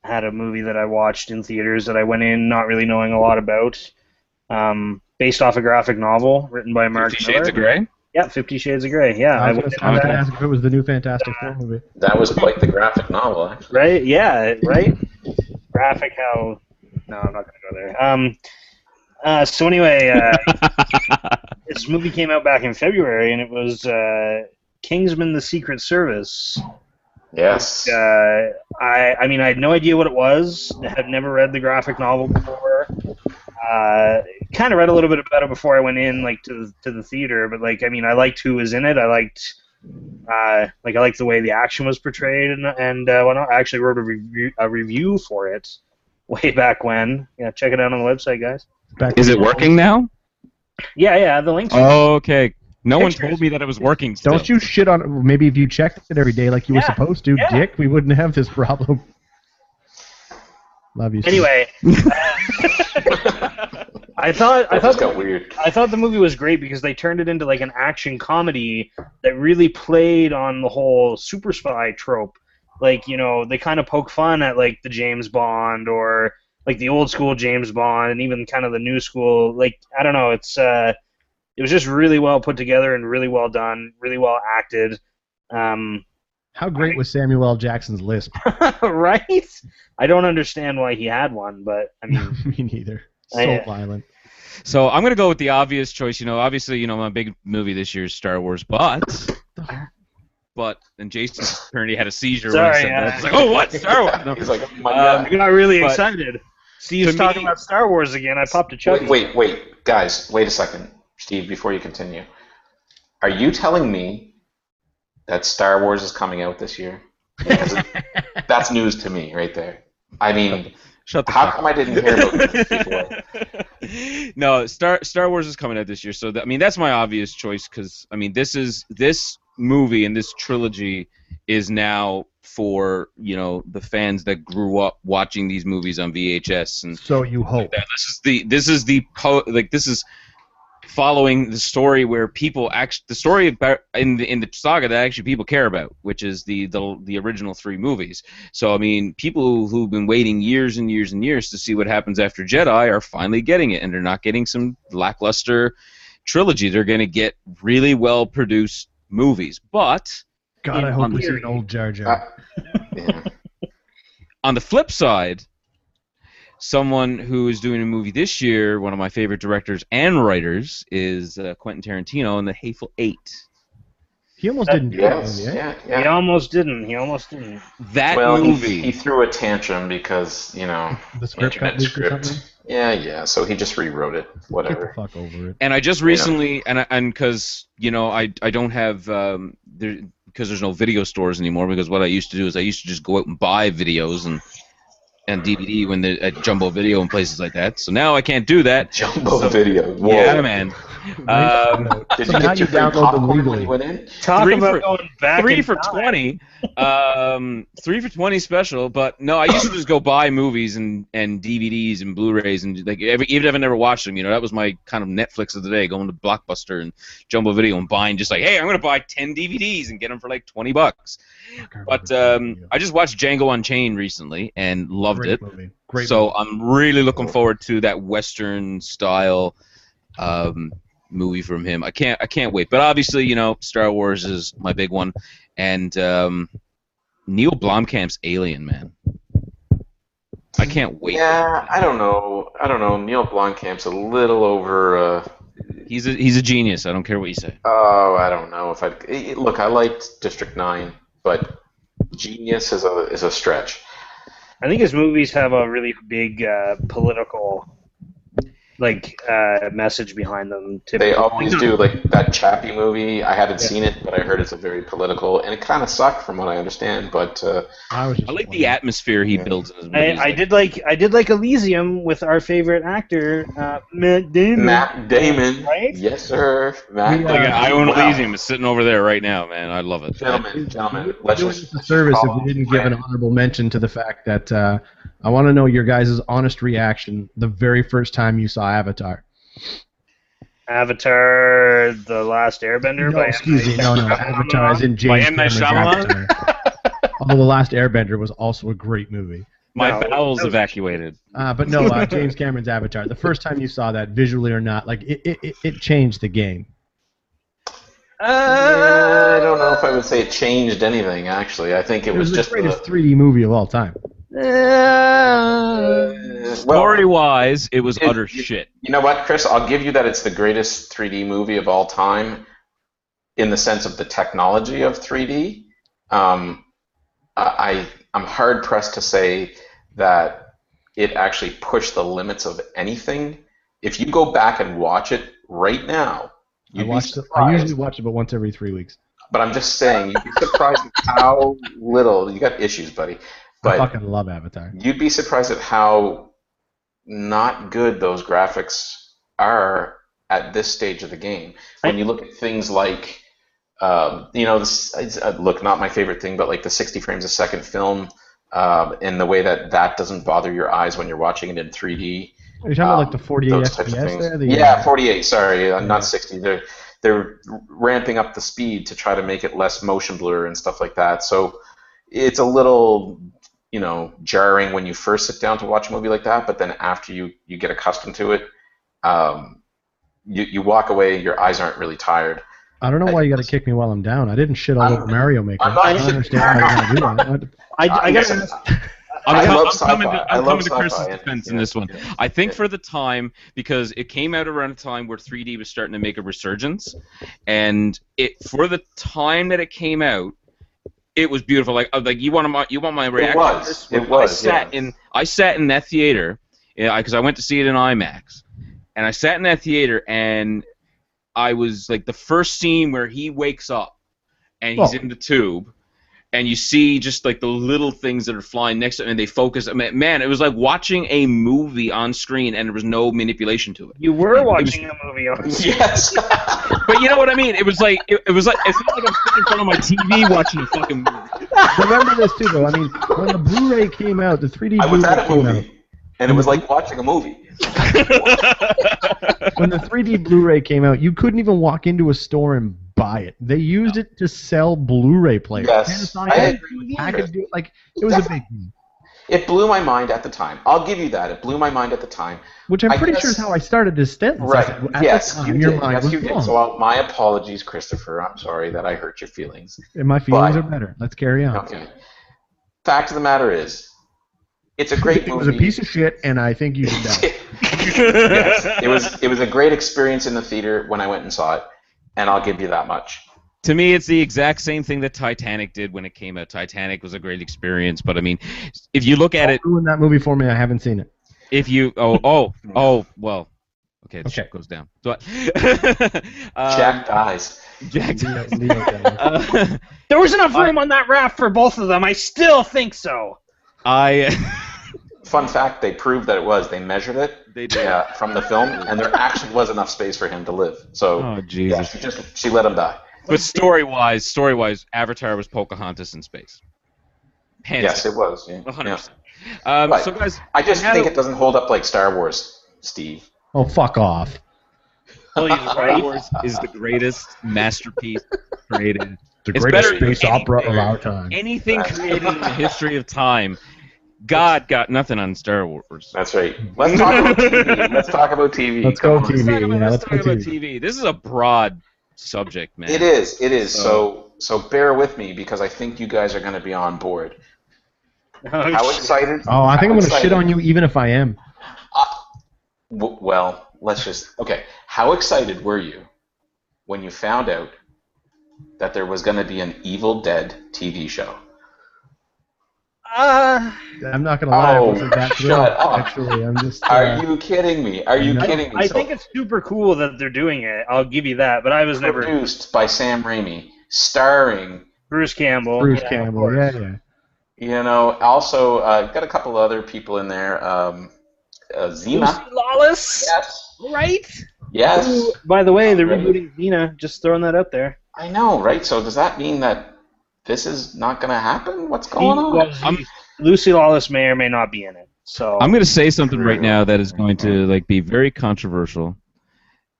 had a movie that I watched in theaters that I went in not really knowing a lot about. Um, based off a graphic novel written by Mark
Fifty
Millar.
Shades of Grey.
Yeah, Fifty Shades of Grey. Yeah,
I
I
was, gonna, I was gonna ask if it was the new Fantastic Four movie.
That was quite the graphic novel, actually.
Right? Yeah, right. Graphic. How? No, I'm not gonna go there. Um. Uh, so anyway, uh, this movie came out back in February, and it was uh, Kingsman: The Secret Service.
Yes.
Uh, I I mean I had no idea what it was. Had never read the graphic novel before. Uh, kind of read a little bit about it before I went in like to the, to the theater, but like I mean I liked who was in it. I liked uh, like I liked the way the action was portrayed, and and uh, whatnot. I actually wrote a review a review for it way back when. Yeah, check it out on the website, guys.
Back
Is it working now?
Yeah, yeah, the link.
Oh, okay. No one told me that it was working. Still.
Don't you shit on? Maybe if you checked it every day like you were supposed to,
yeah.
Dick, we wouldn't have this problem. Love you. Steve.
Anyway, I thought I thought
just got weird.
I thought the movie was great because they turned it into like an action comedy that really played on the whole super spy trope. Like, you know, they kind of poke fun at like the James Bond or like the old school James Bond and even kind of the new school. Like, I don't know, it's uh it was just really well put together and really well done, really well acted. Um
How great was Samuel L. Jackson's lisp?
right? I don't understand why he had one, but I mean,
Me neither. So
I-
violent.
So I'm gonna go with the obvious choice. You know, obviously, you know, my big movie this year is Star Wars, but but and Jason apparently had a seizure when
Sorry,
I said
uh,
that. It's like, oh, what Star Wars? No.
He's like, oh my
Um,
I got really
But-
excited. Steve's
to
talking
me-
about Star Wars again. I popped a chubby.
Wait, wait, wait, guys, wait a second, Steve. Before you continue, are you telling me that Star Wars is coming out this year? It- that's news to me, right there. I mean,
Shut the
how
fuck
come I didn't hear about this before?
no, Star Star Wars is coming out this year, so that, I mean that's my obvious choice because I mean this is this movie and this trilogy is now for you know the fans that grew up watching these movies on VHS and
So you hope.
that. This is the this is the po- like this is following the story where people actually the story about in the in the saga that actually people care about, which is the the the original three movies. So I mean, people who've been waiting years and years and years to see what happens after Jedi are finally getting it, and they're not getting some lackluster trilogy. They're going to get really well produced movies, but
God, I hope
on
we
the-
see an old Jar Jar.
Uh, yeah.
on the flip side, someone who is doing a movie this year, one of my favorite directors and writers, is uh, Quentin Tarantino in The Hateful Eight.
he almost didn't do
Yes,
movie, eh?
yeah,
He almost didn't. He almost didn't.
That
Well, he,
movie.
he threw a tantrum because you know
The script got
internet
leaked or
script.
Something.
Yeah, yeah. So he just rewrote it.
Get the
Whatever.
fuck over it.
and I just recently, and I- and because you know, I I don't have um, there because there's no video stores anymore. Because what I used to do is I used to just go out and buy videos and and DVD when they're at Jumbo Video and places like that. So now I can't do that.
Jumbo
So-
video. Whoa.
Yeah, man. Um,
Did
So
you get your free
download them
popcorn when
legally.
you went in?
Talk
Three
about
for-
going back
three for
time.
twenty. Um, three for twenty special. But no, I used to just go buy movies and, and DVDs and Blu-rays and like every, even if I never watched them, you know, that was my kind of Netflix of the day, going to Blockbuster and Jumbo Video and buying just like, hey, I'm gonna buy ten DVDs and get them for like twenty bucks. But um, I just watched Django Unchained recently and loved
Great
it.
movie. Great
so
movie.
I'm really looking forward to that Western style, um, movie from him. I can't I can't wait. But obviously, you know, Star Wars is my big one, and um, Neil Blomkamp's Alien, man. I can't wait.
Yeah, I don't know. I don't know. Neil Blomkamp's a little over. Uh,
He's a he's a genius. I don't care what you say.
oh, I don't know if I look. I liked District Nine, but genius is a is a stretch.
I think his movies have a really big uh, political like uh, message behind them.
They always do. Like that Chappie movie. I haven't seen it, but I heard it's a very political, and it kind of sucked from what I understand. But uh,
I was
I like the atmosphere he
Yeah.
builds in his
I,
movies.
I did like I did like Elysium with our favorite actor uh, Matt Damon.
Matt Damon,
Right?
yes sir, Matt.
We,
Like, I own
Wow.
Elysium. It's sitting over there right now, man. I love it.
Gentlemen, gentlemen,
We're
let's just
a service if
call
we didn't give an honorable mention to the fact that uh, I want to know your guys' honest reaction the very first time you saw Avatar.
Avatar: The Last Airbender.
No,
by
excuse me, no, no, Avatar is in James
M.
Cameron's Avatar. Although the Last Airbender was also a great movie.
My
No,
bowels
that was-
evacuated.
Uh, but no, uh, James Cameron's Avatar. The first time you saw that, visually or not, like it, it, it- it changed the game.
Yeah, I don't know if I would say it changed anything. Actually, I think it,
It was,
was, just
the greatest
the,
3D movie of all time.
Uh, well,
Story wise, it was
it-
utter
it-
shit.
You know what, Chris? I'll give you that it's the greatest 3D movie of all time in the sense of the technology of 3D. Um, I, I'm hard pressed to say that it actually pushed the limits of anything. If you go back and watch it right now,
I
you'd be
watched. It, I usually watch it, but once every three weeks.
But I'm just saying, you'd be surprised how little you got issues, buddy.
I
But
fucking love Avatar.
you'd be surprised at how not good those graphics are at this stage of the game. When you look at things like, um, you know, this it's, uh, look not my favorite thing, but like the 60 frames a second film, um, and the way that that doesn't bother your eyes when you're watching it in 3D.
Are you talking about like
Um,
the 48
types of
FPS there? The,
yeah,
uh,
48. Sorry, uh,
Yeah.
not 60. They're they're ramping up the speed to try to make it less motion blur and stuff like that. So it's a little, you know, jarring when you first sit down to watch a movie like that. But then after you you get accustomed to it, um, you you walk away. Your eyes aren't really tired.
I don't know why you got to kick me while I'm down. I didn't shit all over Mario Maker.
I'm not-
I don't understand how you're gonna do that.
I, I got
Listen,
I'm,
I
com-
love
I'm coming to,
I
I'm
love
coming to Chris's
sci-fi, and-
defense in this one.
yeah.
I think
Yeah.
for the time, because it came out around a time where 3D was starting to make a resurgence, and it for the time that it came out, it was beautiful. Like, uh, like you want my you want my reaction? to
was.
this?
It was,
I sat
yeah.
in I sat in that theater, because I went to see it in IMAX, and I sat in that theater, and I was like the first scene where he wakes up, and he's
Oh.
in the tube and you see just like the little things that are flying next to it, and they focus. I mean, man, it was like watching a movie on screen, and there was no manipulation to it.
you were watching a movie on.
Yes.
But you know what I mean? It was like it, it was like it felt like I'm sitting in front of my TV watching a fucking movie.
Remember this too, though. I mean, when the Blu-ray came out, the 3D
I was
Blu-ray
at a
came out.
movie, and it was like watching a movie.
When the 3D Blu-ray came out, you couldn't even walk into a store and buy it. They used it to sell Blu-ray players.
Yes,
Panasonic
I
had
agree with you,
packaged it like it was a big deal.
It blew my mind at the time. I'll give you that. It blew my mind at the time.
Which I'm
I
pretty
guess-
sure is how I started this sentence.
Right.
said,
yes,
time,
you did.
mind
Yes, you did. So uh, my apologies, Christopher. I'm sorry that I hurt your feelings.
and my feelings
Bye.
are better. Let's carry on.
Okay. Fact of the matter is, it's a great
It
movie.
was a piece of shit, and I think you should die.
yes, it was. It was a great experience in the theater when I went and saw it, and I'll give you that much.
To me, it's the exact same thing that Titanic did when it came out. Titanic was a great experience, but I mean, if you look at it,
Ruin that movie for me. I haven't seen it.
if you oh oh oh well, okay, the
Okay.
ship goes down. So, um,
Jack dies.
Jack.
Leo- Leo died.
Uh,
There was enough room on that raft for both of them. I still think so.
I
Fun fact: They proved that it was. They measured it
they did.
uh, from the film, and there actually was enough space for him to live. So
Oh
yeah,
Jesus!
she just she let him die.
But story wise, story wise, Avatar was Pocahontas in space. Hands
yes,
down,
it was. Yeah.
100%.
Yeah.
Um,
Right.
So guys,
I just think
do-
it doesn't hold up like Star Wars, Steve.
Oh, fuck off.
Well,
Star. Wars is the greatest masterpiece created.
The
It's
greatest space opera of our time.
Anything created in the history of time God got nothing on Star Wars.
That's right. Let's talk about TV. Let's talk about TV.
Let's go TV.
Let's talk about,
yeah,
let's
let's
talk about
TV.
TV. This is a broad subject, man.
It is. It is.
So-
So so bear with me because I think you guys are going to be on board.
Oh,
How excited?
Oh, I think I'm gonna shit on you even if I am.
Uh, w- well, let's just okay. How excited were you when you found out that there was going to be an Evil Dead TV show?
Uh,
I'm not gonna lie, I
Oh,
wasn't that
shut
thrilled.
up.
Actually, I'm just.
Are
uh,
you kidding me? Are you
No.
kidding me?
I
So,
think it's super cool that they're doing it. I'll give you that. But I was never
produced by Sam Raimi, starring
Bruce Campbell.
Bruce
Yeah,
Campbell? Yeah, yeah.
You know, also uh, got a couple other people in there. Um, uh,
Lucy Lawless.
Yes.
Right.
Yes.
Ooh, by the way, they're
Right.
rebooting Xena. Just throwing that out there.
I know, right? So does that mean that this is not going to happen? What's going on?
Well,
I'm-
Lucy Lawless may or may not be in it. So
I'm gonna say something right now that is going to like be very controversial,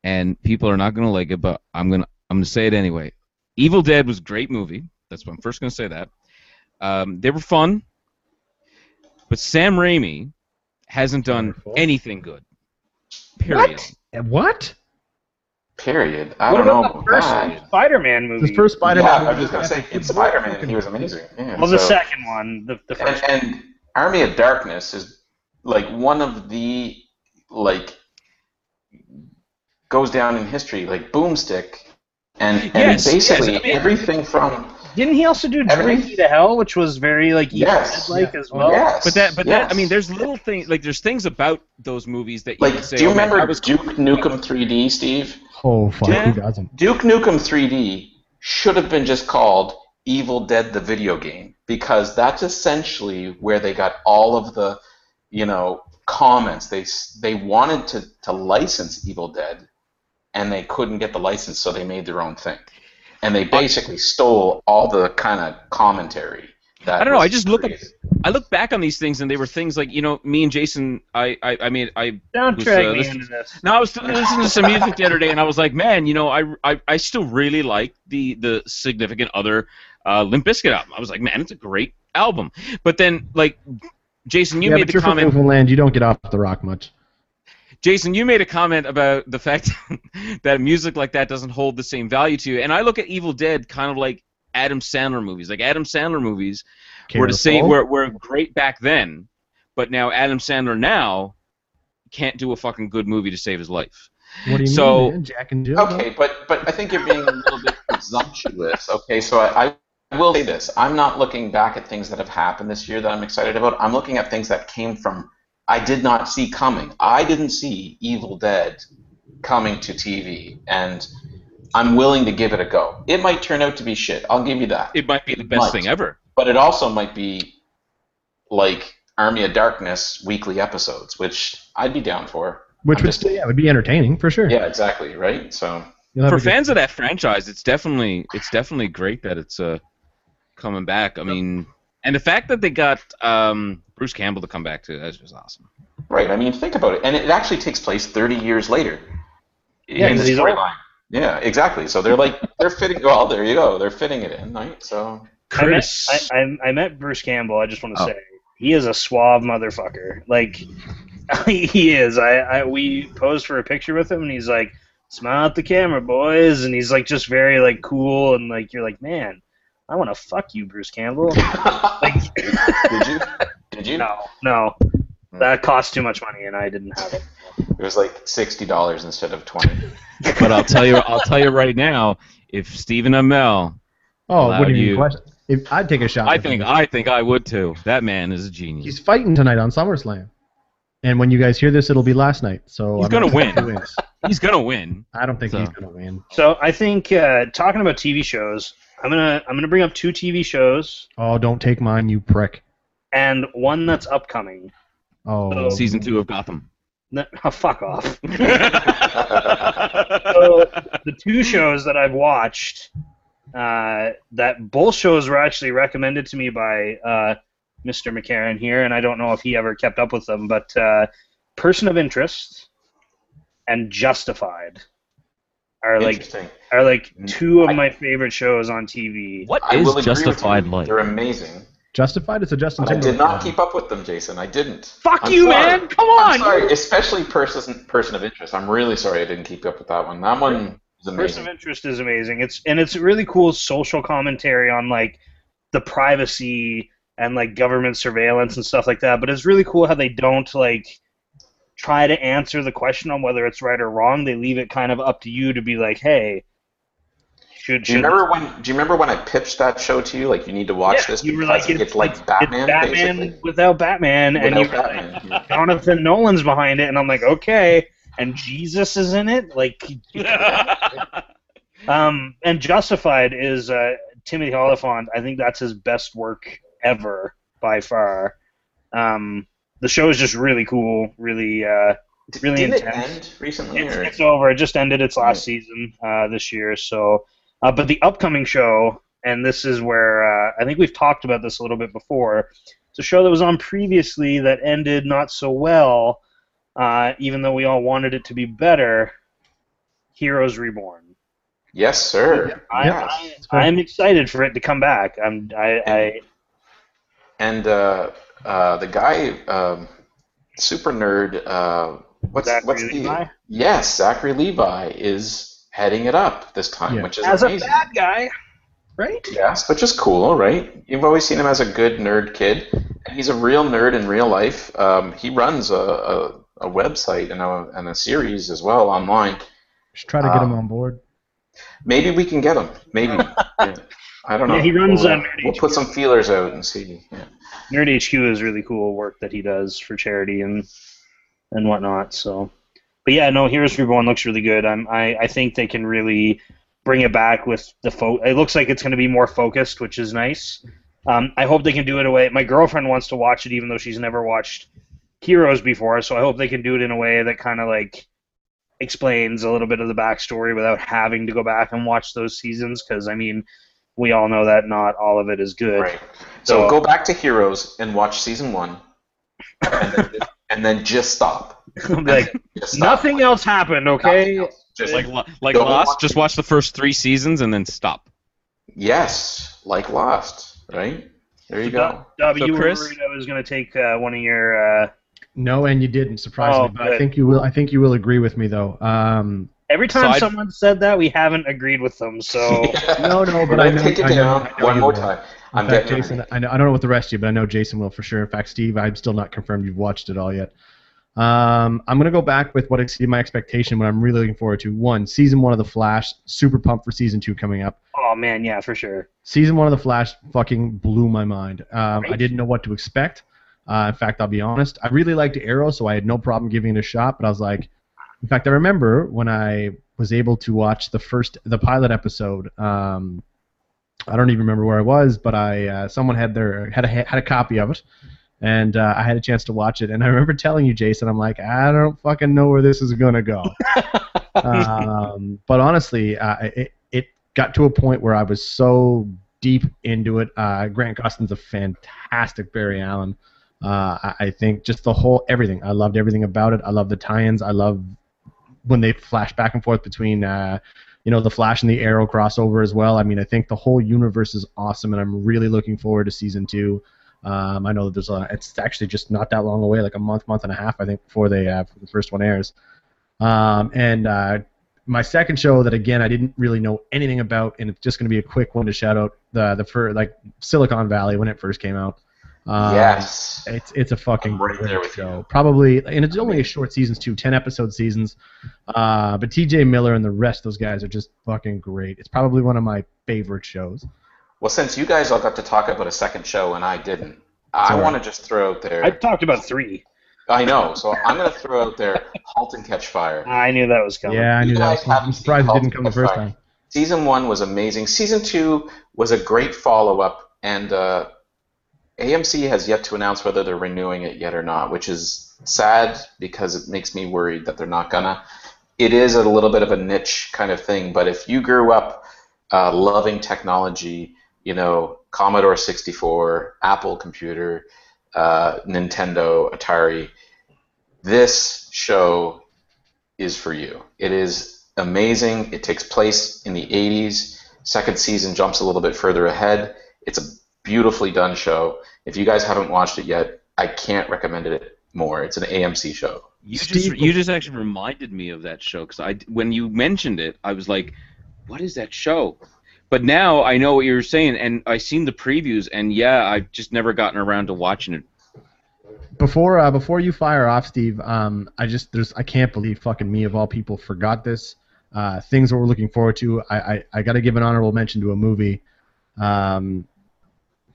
and people are not gonna like it, but I'm gonna I'm gonna say it anyway. Evil Dead was a great movie. That's what I'm first gonna say that. Um, they were fun, but Sam Raimi hasn't done anything good. Period.
Uh, What?
Period. I
what
don't know
the first
that.
Spider-Man movie?
The first Spider-Man.
yeah, I was just going to say, in. Spider-Man, he was amazing. Yeah,
Well, the
so-
second one, the, the
and,
first.
and Army of Darkness is like one of the like goes down in history like Boomstick, and and
Yes,
basically
yes, I mean-
everything from
Didn't he also do
Every-
Drag Me to Hell, which was very like Evil
Yes.
Dead-like
Yeah.
as well?
yes,
But that, but that, I mean, there's little things like there's things about those movies that you
like
can say.
do you
oh, man,
remember
I was
Duke Nukem 3D, Steve?
Oh fuck,
Yeah.
who doesn't?
Duke Nukem 3D should have been just called Evil Dead the video game because that's essentially where they got all of the, you know, comments. They they wanted to to license Evil Dead, and they couldn't get the license, so they made their own thing, and they basically stole all the kind of commentary. That
I don't know, I just look at- I look back on these things and they were things like you know me and Jason. I I, I mean I
Don't
Was,
drag
uh,
me
listen-
into this.
No, I was listening to some music the other day, and I was like, man, you know, I, I, I still really like the the significant other uh, Limp Bizkit album. I was like, man, it's a great album. But then, like, Jason, you
yeah,
made
but
the
you're from
comment.
Newfoundland. You don't get off the rock much.
Jason, you made a comment about the fact that music like that doesn't hold the same value to you, and I look at Evil Dead kind of like Adam Sandler movies. Like Adam Sandler movies were to say were, were great back then, but now Adam Sandler now can't do a fucking good movie to save his life.
What do you
so-
mean, man? Jack and Jill?
Okay, but but I think you're being a little bit presumptuous. Okay, so I, I will say this: I'm not looking back at things that have happened this year that I'm excited about. I'm looking at things that came from I did not see coming. I didn't see Evil Dead coming to TV, and I'm willing to give it a go. It might turn out to be shit. I'll give you that.
It might be the best
Might.
thing ever.
But it also might be like Army of Darkness weekly episodes, which I'd be down for.
Which
I'm
would
just-
still, yeah, would be entertaining for sure.
Yeah, exactly. Right. So
for
a good-
fans of that franchise, it's definitely it's definitely great that it's uh coming back. I mean, and the fact that they got um, Bruce Campbell to come back to that's just awesome.
Right. I mean, think about it, and it actually takes place 30 years later.
Yeah,
in
'cause
the storyline. Yeah, exactly. So they're like they're fitting. Well, there you go. They're fitting it in, right? So
I met,
Chris,
I, I, I met Bruce Campbell. I just want to
Oh.
say he is a suave motherfucker. Like he is. I, I we posed for a picture with him, and he's like, "Smile at the camera, boys," and he's like just very like cool, and like you're like, man, I want to fuck you, Bruce Campbell. like,
did you? Did you?
no, no, that cost too much money, and I didn't have it.
It was like sixty dollars instead of twenty.
but I'll tell you, I'll tell you right now, if Stephen Amell,
Oh, what do you
you-
If, I'd take a shot.
I think
him.
I think I would too. That man is a genius.
He's fighting tonight on SummerSlam. And when you guys hear this, it'll be last night. So
He's
I'm
gonna
not
win.
sure.
He's gonna win.
I don't think
So.
he's gonna win.
So I think uh, talking about TV shows, I'm gonna I'm gonna bring up two TV shows
Oh, don't take mine, you prick.
and one that's upcoming.
Oh,
Season two of Gotham.
No, fuck off. so the two shows that I've watched, uh, that both shows were actually recommended to me by uh, Mr. McCarran here, and I don't know if he ever kept up with them, but uh, Person of Interest and Justified are like are like mm. two of
I-
my favorite shows on TV.
What
I
is
will agree with
Justified
you.
like?
They're amazing.
Justified? It's a Justin
But I did not keep up with them, Jason. I didn't.
Fuck
I'm
you,
sorry.
man! Come on.
I'm
on.
sorry, especially person person of interest. I'm really sorry I didn't keep up with that one. That one is amazing.
Person of interest is amazing. It's and it's really cool social commentary on like the privacy and like government surveillance and stuff like that. But it's really cool how they don't like try to answer the question on whether it's right or wrong. They leave it kind of up to you to be like, hey, should
Do you
should
remember when? Do you remember when I pitched that show to you? Like, you need to watch
Yeah,
this
you were
because
like,
it's, like
it's
Batman,
Batman
basically.
without Batman, and you
Without
were like, Jonathan Nolan's behind it, and I'm like, okay, and Jesus is in it, like, um, and Justified is uh, Timothy Olyphant. I think that's his best work ever by far. Um, the show is just really cool, really. Uh, really
it
intense.
end recently?
it's, it's over. It just ended its last season uh, this year. So, uh, but the upcoming show, and this is where uh, I think we've talked about this a little bit before. It's a show that was on previously that ended not so well, uh, even though we all wanted it to be better. Heroes Reborn.
Yes, sir.
I,
yes.
I, I'm excited for it to come back. I'm I, I
And uh, the guy, um, super nerd. Uh, what's
Zachary
what's
Levi?
the? Yes, Zachary Levi is heading it up this time,
Yeah.
which is
as a bad guy, right?
Yes, which is cool, right? You've always seen him as a good nerd kid, and he's a real nerd in real life. Um, he runs a, a, a website and a, and a series as well online.
Just try to get him
Um,
on board.
Maybe we can get him. Maybe. Yeah. I don't know.
Yeah, he runs,
We'll,
uh,
we'll put some feelers out and see. Yeah.
Nerd HQ is really cool work that he does for charity and and whatnot. So, but yeah, no, Heroes Reborn looks really good. I'm I, I think they can really bring it back with the fo- It looks like it's going to be more focused, which is nice. Um, I hope they can do it in a way. My girlfriend wants to watch it, even though she's never watched Heroes before. So I hope they can do it in a way that kind of like explains a little bit of the backstory without having to go back and watch those seasons. Because I mean, we all know that not all of it is good.
Right. So
So-
go back to Heroes and watch season one, and then, and then just stop.
Like,
Just stop.
Nothing else happened, okay?
Else. Just
like like Lost,
watch
just watch the first three seasons and then stop.
yes, like Lost, right? There you go.
Dub,
So,
you
Chris?
were worried I was going to take uh, one of your. Uh,
No, and you didn't. Surprisingly,
Oh,
but I think you will. I think you will agree with me though. Um,
every time
So
someone said that, we haven't agreed with them. So
no, no, but I
gonna
know.
take it
I know,
down
I know
one
you
more
will.
time.
In
I'm
fact,
getting
Jason, I, know, I don't know what the rest of you, but I know Jason will for sure. In fact, Steve, I'm still not confirmed you've watched it all yet. Um, I'm gonna go back with what exceeded my expectation. What I'm really looking forward to. One, season one of the Flash. Super pumped for season two coming up.
oh man, yeah, for sure.
Season one of the Flash fucking blew my mind. Um, I didn't know what to expect. Uh, in fact, I'll be honest. I really liked Arrow, so I had no problem giving it a shot. But I was like, in fact, I remember when I was able to watch the first, the pilot episode. Um, I don't even remember where I was, but I uh, someone had their had a had a copy of it, and uh, I had a chance to watch it. And I remember telling you, Jason, I'm like, I don't fucking know where this is gonna go. um, but honestly, uh, it it got to a point where I was so deep into it. Uh, Grant Gustin's a fantastic Barry Allen. Uh, I, I think just the whole everything. I loved everything about it. I love the tie-ins. I love when they flash back and forth between uh, you know the Flash and the Arrow crossover as well. I mean, I think the whole universe is awesome, and I'm really looking forward to season two. Um, I know that there's a. It's actually just not that long away, like a month, month and a half, I think, before they uh, the first one airs. Um, and uh, my second show that again I didn't really know anything about, and it's just going to be a quick one to shout out the the fir- like Silicon Valley when it first came out. Um,
yes.
it's it's a fucking
I'm right
great
there with
show.
you.
Probably, and it's only a short seasons too, ten episode seasons. Uh, but T.J. Miller and the rest of those guys are just fucking great. It's probably one of my favorite shows.
Well, since you guys all got to talk about a second show and I didn't, I
Sorry.
want to just throw out there.
I talked about three.
I know, so I'm going to throw out there Halt and Catch Fire.
I knew that was coming.
Yeah, I
You
knew that.
guys
Was coming. I'm
haven't
surprised it didn't come the first
Fire.
time.
Season one was amazing. Season two was a great follow up, and uh, AMC has yet to announce whether they're renewing it yet or not, which is sad because it makes me worried that they're not gonna. It is a little bit of a niche kind of thing, but if you grew up uh, loving technology, you know, Commodore 64, Apple computer, uh, Nintendo, Atari, this show is for you. It is amazing. It takes place in the 80s. Second season jumps a little bit further ahead. It's a beautifully done show. If you guys haven't watched it yet, I can't recommend it more. It's an AMC show.
You just you just actually reminded me of that show because I when you mentioned it, I was like, "What is that show?" But now I know what you were saying, and I seen the previews, and yeah, I've just never gotten around to watching it.
Before uh, before you fire off, Steve, um, I just there's I can't believe fucking me of all people forgot this. Uh, things that we're looking forward to. I I, I got to give an honorable mention to a movie. Um,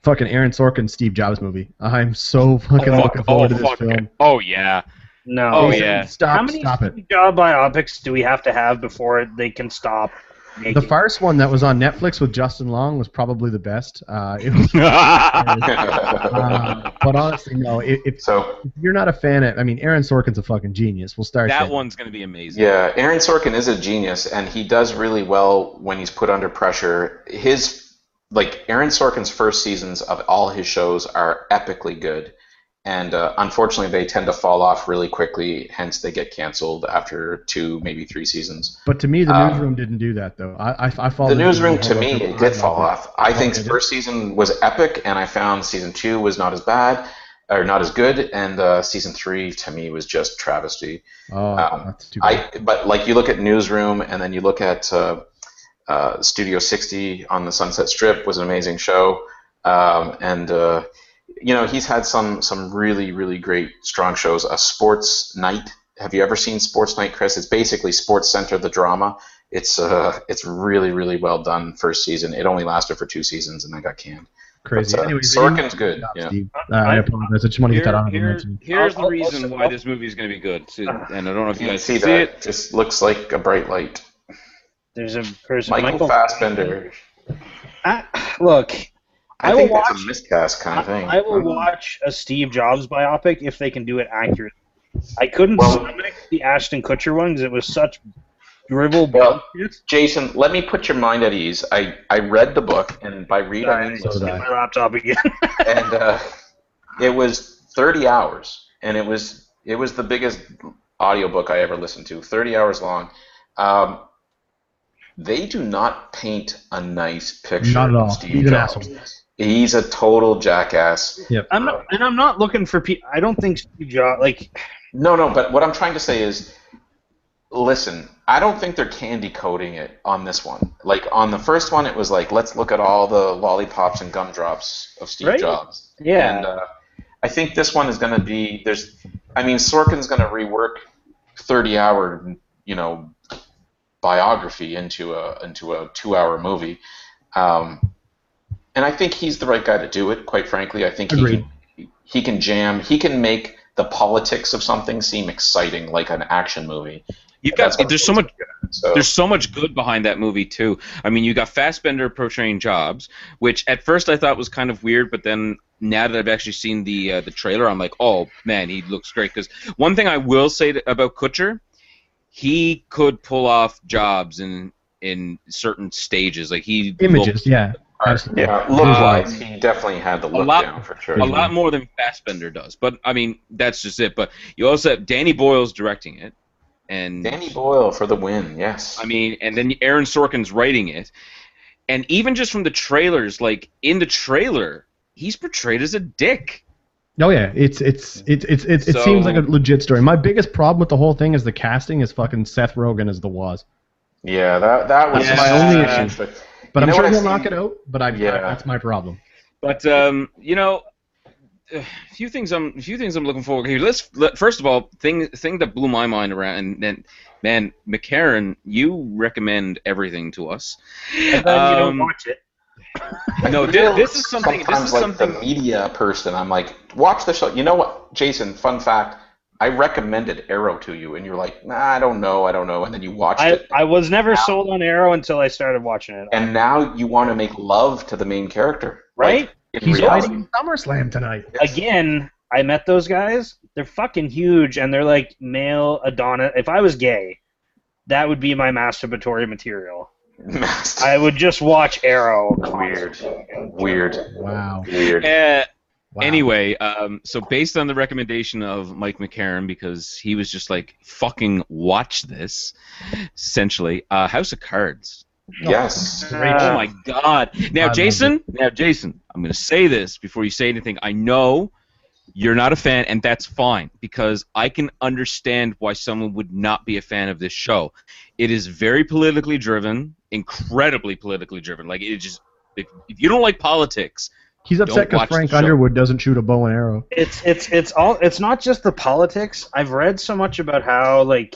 fucking Aaron Sorkin Steve Jobs movie. I'm so fucking
Oh,
looking
oh,
forward to this
fuck.
film.
Oh yeah.
No.
Oh,
Jason,
yeah.
Stop
How many
stop it.
Job biopics do we have to have before they can stop making?
The first one that was on Netflix with Justin Long was probably the best. Uh, it was, uh, but honestly, no. If, if
so
you're not a fan of, I mean, Aaron Sorkin's a fucking genius. We'll start
that
there.
one's gonna be amazing.
yeah, Aaron Sorkin is a genius, and he does really well when he's put under pressure. His like Aaron Sorkin's first seasons of all his shows are epically good, and uh, unfortunately they tend to fall off really quickly. Hence, they get canceled after two, maybe three seasons.
But to me, the
Um,
newsroom didn't do that though. I I, I followed
The newsroom, to me, it did fall off. I think
Okay,
first season was epic, and I found season two was not as bad or not as good, and uh, season three to me was just travesty.
Oh,
um,
that's too bad.
I but like you look at Newsroom, and then you look at uh, uh, Studio 60 on the Sunset Strip was an amazing show, um, and uh, you know he's had some some really really great strong shows. A Sports Night. Have you ever seen Sports Night, Chris? It's basically Sports Center the drama. It's uh it's really really well done first season. It only lasted for two seasons and then got canned.
Crazy.
But, uh,
Anyways,
Sorkin's good. Yeah.
Uh, I apologize. I just want to get that
Here-
honorable
here-
mention.
here's the reason why this movie is going to be good, and I don't know if you
You
guys
see
see
that?
it.
Just looks like a bright light.
There's a person.
Michael,
Michael
Fassbender.
I, look,
I,
I
think
will
that's
watch-
a miscast kind of thing.
I, I will watch a Steve Jobs biopic if they can do it accurately. I couldn't
Well-
stomach the Ashton Kutcher one because it was such drivel
Well,
bullshit.
Jason, let me put your mind at ease. I, I read the book, and by read I mean
So did
listen.
I.
my laptop again.
and uh, it was 30 hours, and it was it was the biggest audiobook I ever listened to. 30 hours long. Um, they do not paint a nice picture
Not at all.
of Steve
He's an
Jobs.
asshole.
He's a total jackass.
I'm not, and I'm not looking for people. I don't think Steve Jobs like.
No, no, but what I'm trying to say is, listen, I don't think they're candy coating it on this one. Like on the first one, it was like, let's look at all the lollipops and gumdrops of Steve
Right.
Jobs.
Yeah.
And uh, I think this one is going to be there's, I mean, Sorkin's going to rework 30 hour, you know, biography into a into a two hour movie. Um, and I think he's the right guy to do it. Quite frankly, I think he can, he can jam. He can make the politics of something seem exciting, like an action movie.
You've got there's so much
So
There's so much good behind that movie too. I mean, you got Fassbender portraying Jobs, which at first I thought was kind of weird, but then now that I've actually seen the uh, the trailer, I'm like, oh man, he looks great. Because one thing I will say to, about Kutcher, he could pull off Jobs in in certain stages. Like he
Images, yeah. Absolutely.
yeah, look wise, he definitely had the look
lot-
down for sure.
a lot more than Fassbender does. But I mean, that's just it. But you also have Danny Boyle's directing it, and
Danny Boyle for the win. Yes.
I mean, and then Aaron Sorkin's writing it, and even just from the trailers, like in the trailer, he's portrayed as a dick.
Oh yeah, it's it's it's it's, it's it
So-
seems like a legit story. My biggest problem with the whole thing is the casting is fucking Seth Rogen as the Woz.
yeah, that that was
That's my only
Yeah.
issue.
But
But I'm sure he'll knock it out. But I,
Yeah.
that's my problem.
But um, you know, a few things I'm a few things I'm looking forward here. Let's let, first of all, thing thing that blew my mind around, and then man, McCarran, you recommend everything to us.
And then you don't
Um,
watch it.
No, thi- this is something. This
Sometimes,
is
like
something.
the media person, I'm like, watch the show. You know what, Jason? Fun fact: I recommended Arrow to you, and you're like, nah, I don't know, I don't know, and then you watched
I,
it,
I was never sold on Arrow until I started watching it.
and now you want to make love to the main character,
Right?
Like,
He's
reality.
fighting SummerSlam tonight.
Again, I met those guys. They're fucking huge, and they're like male Adonis. If I was gay, that would be my masturbatory material. I would just watch Arrow.
weird, weird,
Wow.
weird.
Uh,
wow.
Anyway, um, so based on the recommendation of Mike McCarran, because he was just like, "Fucking watch this," essentially, uh, House of Cards.
Yes.
Oh my God! Now, Jason. Now, Jason. I'm going to say this before you say anything. I know you're not a fan, and that's fine because I can understand why someone would not be a fan of this show. It is very politically driven, incredibly politically driven. Like it just, if, if you don't like politics,
He's upset because Frank. Underwood doesn't shoot a bow and arrow.
It's it's it's all it's not just the politics. I've read so much about how like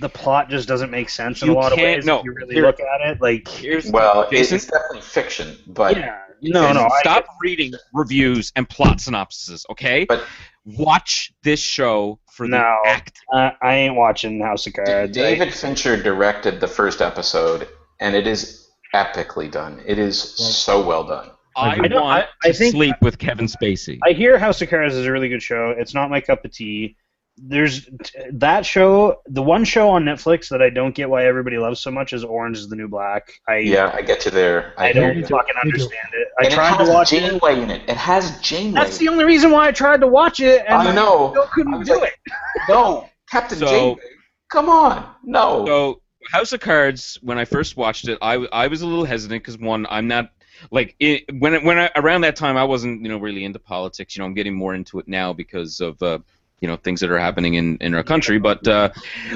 the plot just doesn't make sense in
You
a lot of ways
no,
if you really
here-
look at it. Like
here's
Well,
Jason.
it's definitely fiction, but
yeah, no, no, I
stop reading reviews and plot synopses, okay?
But-
watch this show for the act.
Uh, I ain't watching House of
D-
Cards. I-
David Fincher directed the first episode, and it is epically done. It is so well done.
I,
I
want
I- I
to
think-
sleep with Kevin Spacey.
I hear House of Cards is a really good show. It's not my cup of tea. There's that show. The one show on Netflix that I don't get why everybody loves so much is Orange is the New Black. I
Yeah, I get you there.
I
hear
don't
you.
fucking
Me
understand it. I
and
tried
it has
to watch it.
In it. It has Janeway.
That's the only reason why I tried to watch it, and
I know.
still
I
couldn't
was
do
like-
it.
No, Captain
So-
Janeway. Come on, no.
So House of Cards, when I first watched it, I, I was a little hesitant because one, I'm not like it, when it, when I, around that time I wasn't you know really into politics. You know, I'm getting more into it now because of uh, you know things that are happening in, in our country. But uh,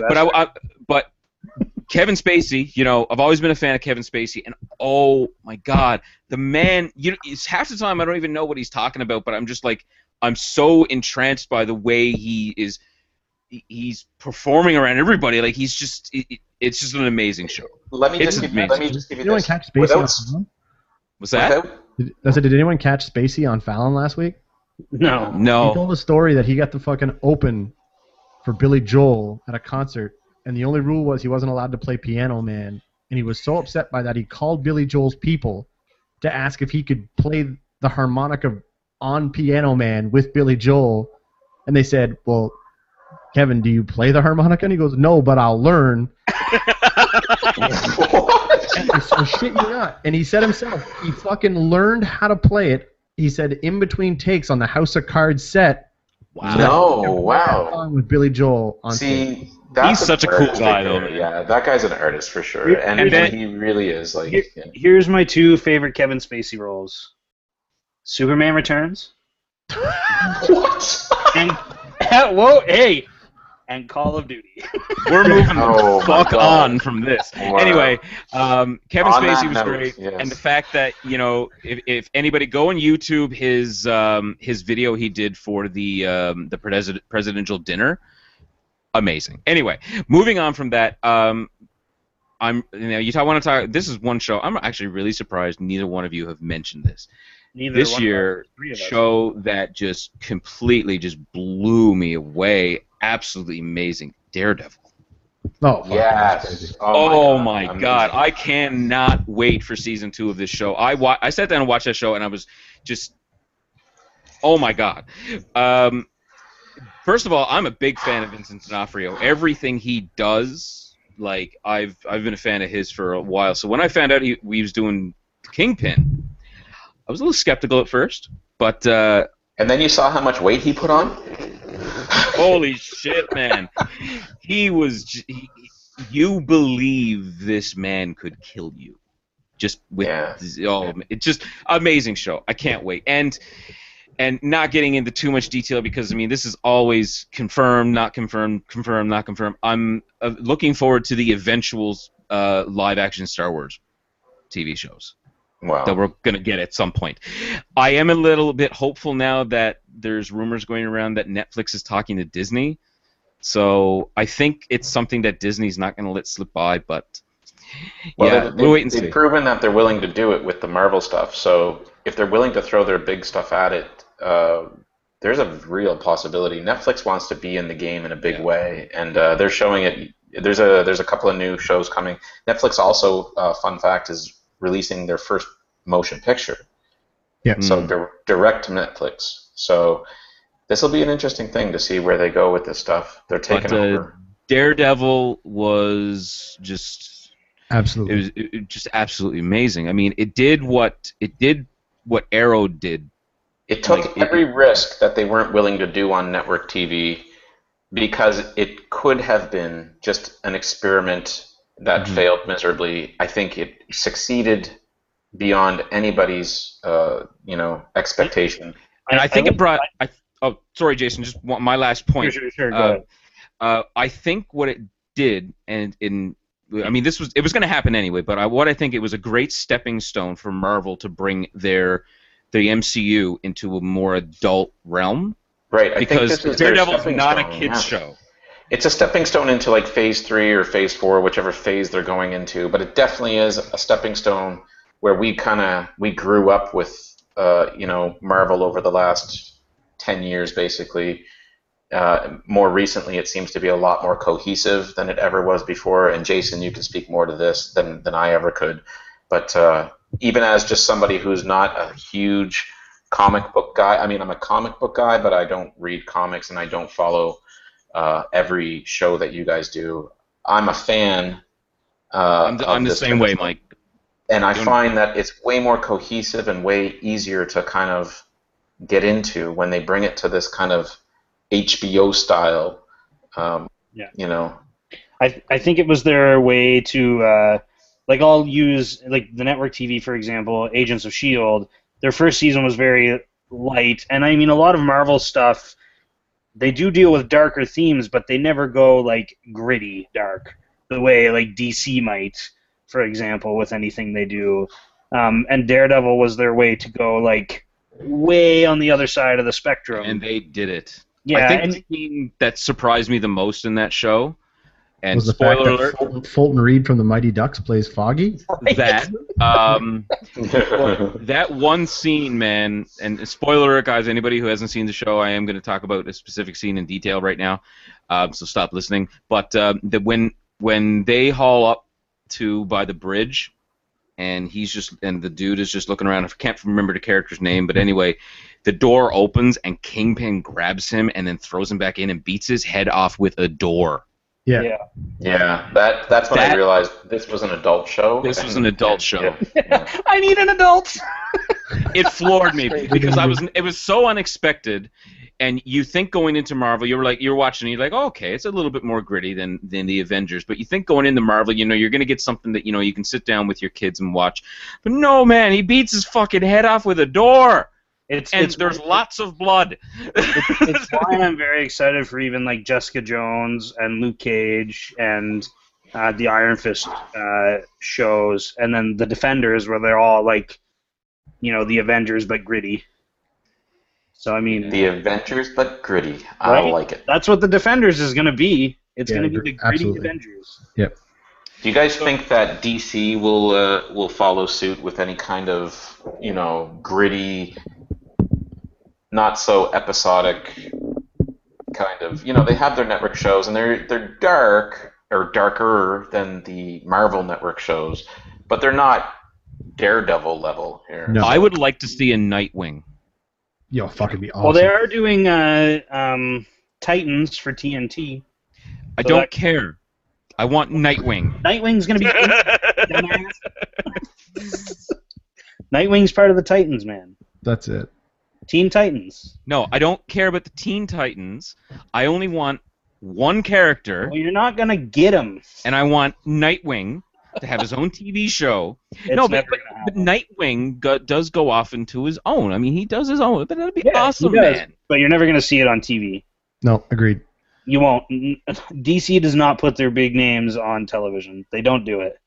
but I, I but Kevin Spacey, you know, I've always been a fan of Kevin Spacey, and oh my God, the man, you it's half the time I don't even know what he's talking about, but I'm just like, I'm so entranced by the way he is, he's performing around everybody. Like he's just, it, it- it's just an amazing show.
let me
it's
just give,
amazing.
let me just give
Did
you
anyone
this.
catch Spacey
Without-
on Fallon?
Was that?
without-
Did, I said, did anyone catch Spacey on Fallon last week?
No.
No.
He told a story that he got the fucking open for Billy Joel at a concert, and the only rule was he wasn't allowed to play Piano Man. And he was so upset by that, he called Billy Joel's people to ask if he could play the harmonica on Piano Man with Billy Joel. And they said, Well, Kevin, do you play the harmonica? And he goes, No, but I'll learn.
what?
And so shit you not. And he said himself, he fucking learned how to play it. He said in between takes on the House of Cards set.
Wow.
No, wow.
With Billy Joel on stage.
See, that's
He's such a cool guy, though, man.
Yeah, that guy's an artist for sure,
Yeah,
and,
and then-
he really is. Like,
Here-
yeah.
Here's my two favorite Kevin Spacey roles: Superman Returns
what?
and whoa, hey, and Call of Duty.
We're moving
Oh,
the fuck
God.
on from this.
Wow.
Anyway, um, Kevin
On
Spacey was
note,
great,
yes.
and the fact that you know, if, if anybody go on YouTube, his um, his video he did for the um, the president, presidential dinner, amazing. Anyway, moving on from that, um, I'm you know you talk, want to talk. This is one show. I'm actually really surprised neither one of you have mentioned this.
Neither
this
one
year
us, three of us.
show that just completely just blew me away. Absolutely amazing. Daredevil.
Oh, fuck, that's crazy.
Yes.
Oh, my god, I cannot wait for season two of this show. I wa- I sat down and watched that show, and I was just, oh my god. Um, first of all, I'm a big fan of Vincent D'Onofrio. Everything he does, like I've I've been a fan of his for a while. So when I found out he, he was doing Kingpin, I was a little skeptical at first, but uh,
And then you saw how much weight he put on.
Holy shit, man! He was. He, you believe this man could kill you, just with
Yeah.
oh, it's just amazing show. I can't wait. And and not getting into too much detail because I mean this is always confirmed, not confirmed, confirmed, not confirmed. I'm uh, looking forward to the eventual uh, live action Star Wars TV shows
Wow.
that we're going to get at some point. I am a little bit hopeful now that there's rumors going around that Netflix is talking to Disney. So I think it's something that Disney's not going to let slip by, but
Well,
yeah,
they,
we'll wait and
they've
see.
proven that they're willing to do it with the Marvel stuff. So if they're willing to throw their big stuff at it, uh, there's a real possibility. Netflix wants to be in the game in a big
Yeah.
way, and uh, they're showing it. There's a there's a couple of new shows coming. Netflix also, uh, fun fact, is releasing their first motion picture.
Yeah.
So dir- direct to Netflix. So this will be an interesting thing to see where they go with this stuff. They're taking
But, uh,
over.
Daredevil was just it
Absolutely.
was it, it just absolutely amazing. I mean, it did what it did what Arrow did.
It took
Like, it-
every risk that they weren't willing to do on network TV because it could have been just an experiment that
Mhm.
failed miserably. I think it succeeded beyond anybody's uh, you know expectation.
And I, think
like-
it brought. I, oh, sorry, Jason. Just one, my last point.
Sure, sure, sure, go
Uh,
ahead.
uh, I think what it did, and in, I mean, this was it was going to happen anyway. But I, what I think it was a great stepping stone for Marvel to bring their the MCU into a more adult realm
Right. I
because
think this is their
Daredevil's
stepping
not a
stone,
kids
yeah.
show.
It's a stepping stone into like phase three or phase four, whichever phase they're going into. But it definitely is a stepping stone where we kind of we grew up with uh, you know Marvel over the last ten years, basically. Uh, more recently, it seems to be a lot more cohesive than it ever was before. And Jason, you can speak more to this than than I ever could. But uh, even as just somebody who's not a huge comic book guy, I mean, I'm a comic book guy, but I don't read comics and I don't follow uh, every show that you guys do. I'm a fan. Uh,
I'm the, I'm the same way. Mike.
And I find that it's way more cohesive and way easier to kind of get into when they bring it to this kind of HBO style. Um,
Yeah.
You know,
I I think it was their way to uh, like I'll use like the network TV for example, Agents of Shield. Their first season was very light, and I mean a lot of Marvel stuff. They do deal with darker themes, but they never go like gritty dark the way like DC might, for example, with anything they do. Um, and Daredevil was their way to go like way on the other side of the spectrum.
And they did it.
yeah,
I think
and
the scene that surprised me the most in that show, and
was the fact
spoiler
that
alert,
Fulton, Fulton Reed from the Mighty Ducks plays Foggy?
that um, that one scene, man, and spoiler alert, guys. Anybody who hasn't seen the show, I am going to talk about a specific scene in detail right now, um, so stop listening. But um, the, when when they haul up to by the bridge, and he's just and the dude is just looking around. I can't remember the character's name, but anyway, the door opens and Kingpin grabs him and then throws him back in and beats his head off with a door.
Yeah.
yeah.
yeah, that that's when I realized this was an adult show.
This was an adult show.
Yeah.
I need an adult.
it floored me because I was it was so unexpected. And you think going into Marvel, you're like you're watching, you're like, oh, okay, it's a little bit more gritty than than the Avengers. But you think going into Marvel, you know, you're gonna get something that you know you can sit down with your kids and watch. But no, man, he beats his fucking head off with a door,
It's
and
it's
there's lots of blood.
it's why I'm very excited for even like Jessica Jones and Luke Cage and uh, the Iron Fist uh, shows, and then the Defenders, where they're all like, you know, the Avengers but gritty. So I mean,
The Avengers, but gritty. I
Right?
like it.
that's what the Defenders is going to be. It's
Yeah,
going to be the gritty
absolutely.
Avengers.
Do you guys think that DC will uh, will follow suit with any kind of you know gritty, not so episodic kind of you know they have their network shows and they're they're dark or darker than the Marvel network shows, but they're not Daredevil level here.
No.
I would like to see a Nightwing.
Yo, fucking be awesome.
Well, they are doing uh, um, Titans for TNT.
I don't
that-
care. I want Nightwing.
Nightwing's going to be. Nightwing's part of the Titans, man.
That's it.
Teen Titans.
no, I don't care about the Teen Titans. I only want one character.
Well, you're not gonna get him.
and I want Nightwing to have his own TV show.
It's
no, but,
never
but,
gonna
but. Nightwing go, does go off into his own. I mean, he does his own. But that'd be
Yeah,
awesome,
does.
man.
But you're never gonna see it on TV.
No, agreed.
You won't. DC does not put their big names on television. They don't do it.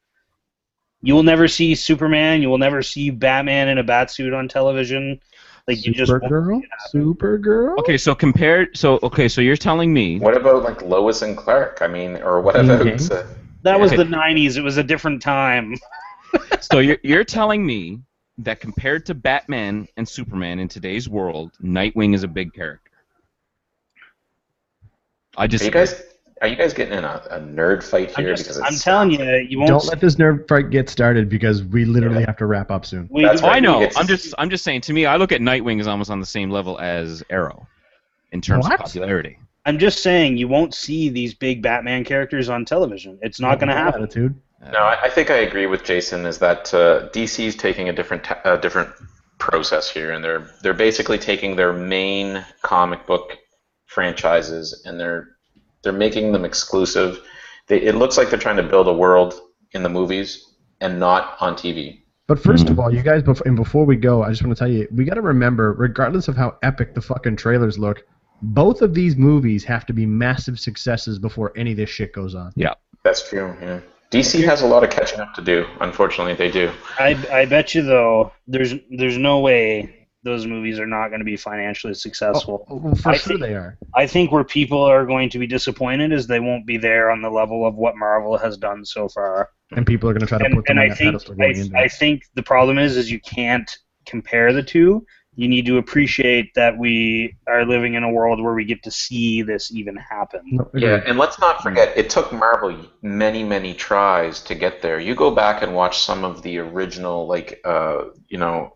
You will never see Superman. You will never see Batman in a batsuit on television. Like you just won't.
Supergirl? Supergirl?
Okay, so compared, so okay, so you're telling me
What about like Lois and Clark? I mean, or what about?
Mhm.
Uh,
That was
Okay.
the '90s. It was a different time.
so you're you're telling me that compared to Batman and Superman in today's world, Nightwing is a big character. I
are
just
you guys? Are you guys getting in a, a nerd fight
I'm,
here?
just,
because
I'm telling you, you won't.
Don't let this nerd fight get started because we literally have to wrap up soon.
we,
That's
Oh, I know. I'm just I'm just saying. To me, I look at Nightwing as almost on the same level as Arrow in terms
What?
of popularity.
I'm just saying you won't see these big Batman characters on television. It's not going to happen.
Attitude.
No, I, I think I agree with Jason. Is that uh, DC's taking a different ta- a different process here, and they're they're basically taking their main comic book franchises and they're they're making them exclusive. They, it looks like they're trying to build a world in the movies and not on TV.
But 1st mm-hmm. of all, you guys, bef- and before we go, I just want to tell you, we got to remember, regardless of how epic the fucking trailers look, both of these movies have to be massive successes before any of this shit goes on.
Yeah, that's true. Yeah. DC has a lot of catching up to do. Unfortunately, they do.
I I bet you though, there's there's no way those movies are not going to be financially successful.
Oh, well, for
I
sure
think-
they are.
I think where people are going to be disappointed is they won't be there on the level of what Marvel has done so far.
And people are going to try to
And,
put them
and
on
I
that
think
pedestal going
I,
into
I think the problem is is you can't compare the two. You need to appreciate that we are living in a world where we get to see this even happen.
Yeah, and let's not forget, it took Marvel many, many tries to get there. You go back and watch some of the original, like, uh, you know,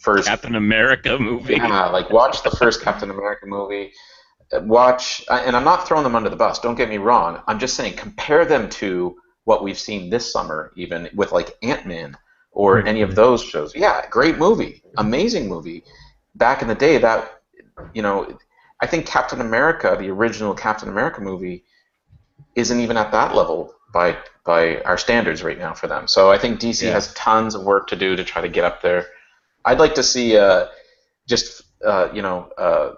first
Captain America movie.
Yeah, like watch the first Captain America movie. Uh, Watch, and I'm not throwing them under the bus. Don't get me wrong. I'm just saying compare them to what we've seen this summer, even with like Ant Man or any of those shows. Yeah, great movie, amazing movie. Back in the day, that you know, I think Captain America, the original Captain America movie, isn't even at that level by by our standards right now for them. So I think DC
Yeah.
has tons of work to do to try to get up there. I'd like to see uh, just uh, you know uh,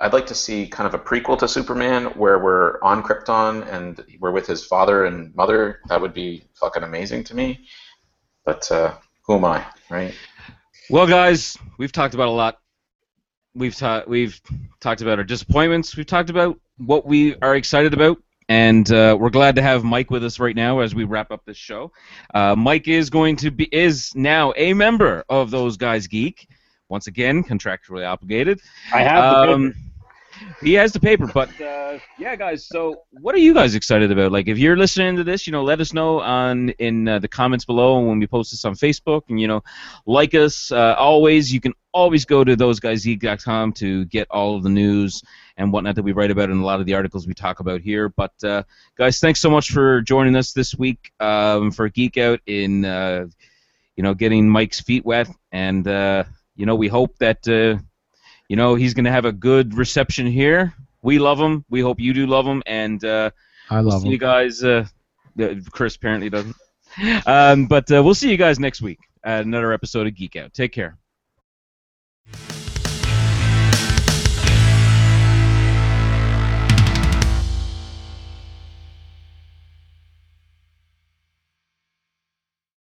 I'd like to see kind of a prequel to Superman where we're on Krypton and we're with his father and mother. That would be fucking amazing to me. But uh, who am I, right?
Well, guys, we've talked about a lot. We've ta- we've talked about our disappointments. We've talked about what we are excited about, and uh, we're glad to have Mike with us right now as we wrap up this show. Uh, Mike is going to be is now a member of those guys geek. Once again, contractually obligated.
I have
Um, he has the paper, but uh, yeah, guys. So, what are you guys excited about? Like, if you're listening to this, you know, let us know on in uh, the comments below and when we post this on Facebook, and you know, like us. Uh, always, you can always go to thoseguysgeek.com to get all of the news and whatnot that we write about in a lot of the articles we talk about here. But uh, guys, thanks so much for joining us this week um, for Geek Out in uh, you know getting Mike's feet wet, and uh, you know we hope that. You know he's going to have a good reception here. We love him. We hope you do love him, and uh,
I
we'll
love
see you guys. Uh, Chris apparently doesn't, um, but uh, we'll see you guys next week at another episode of Geek Out. Take care.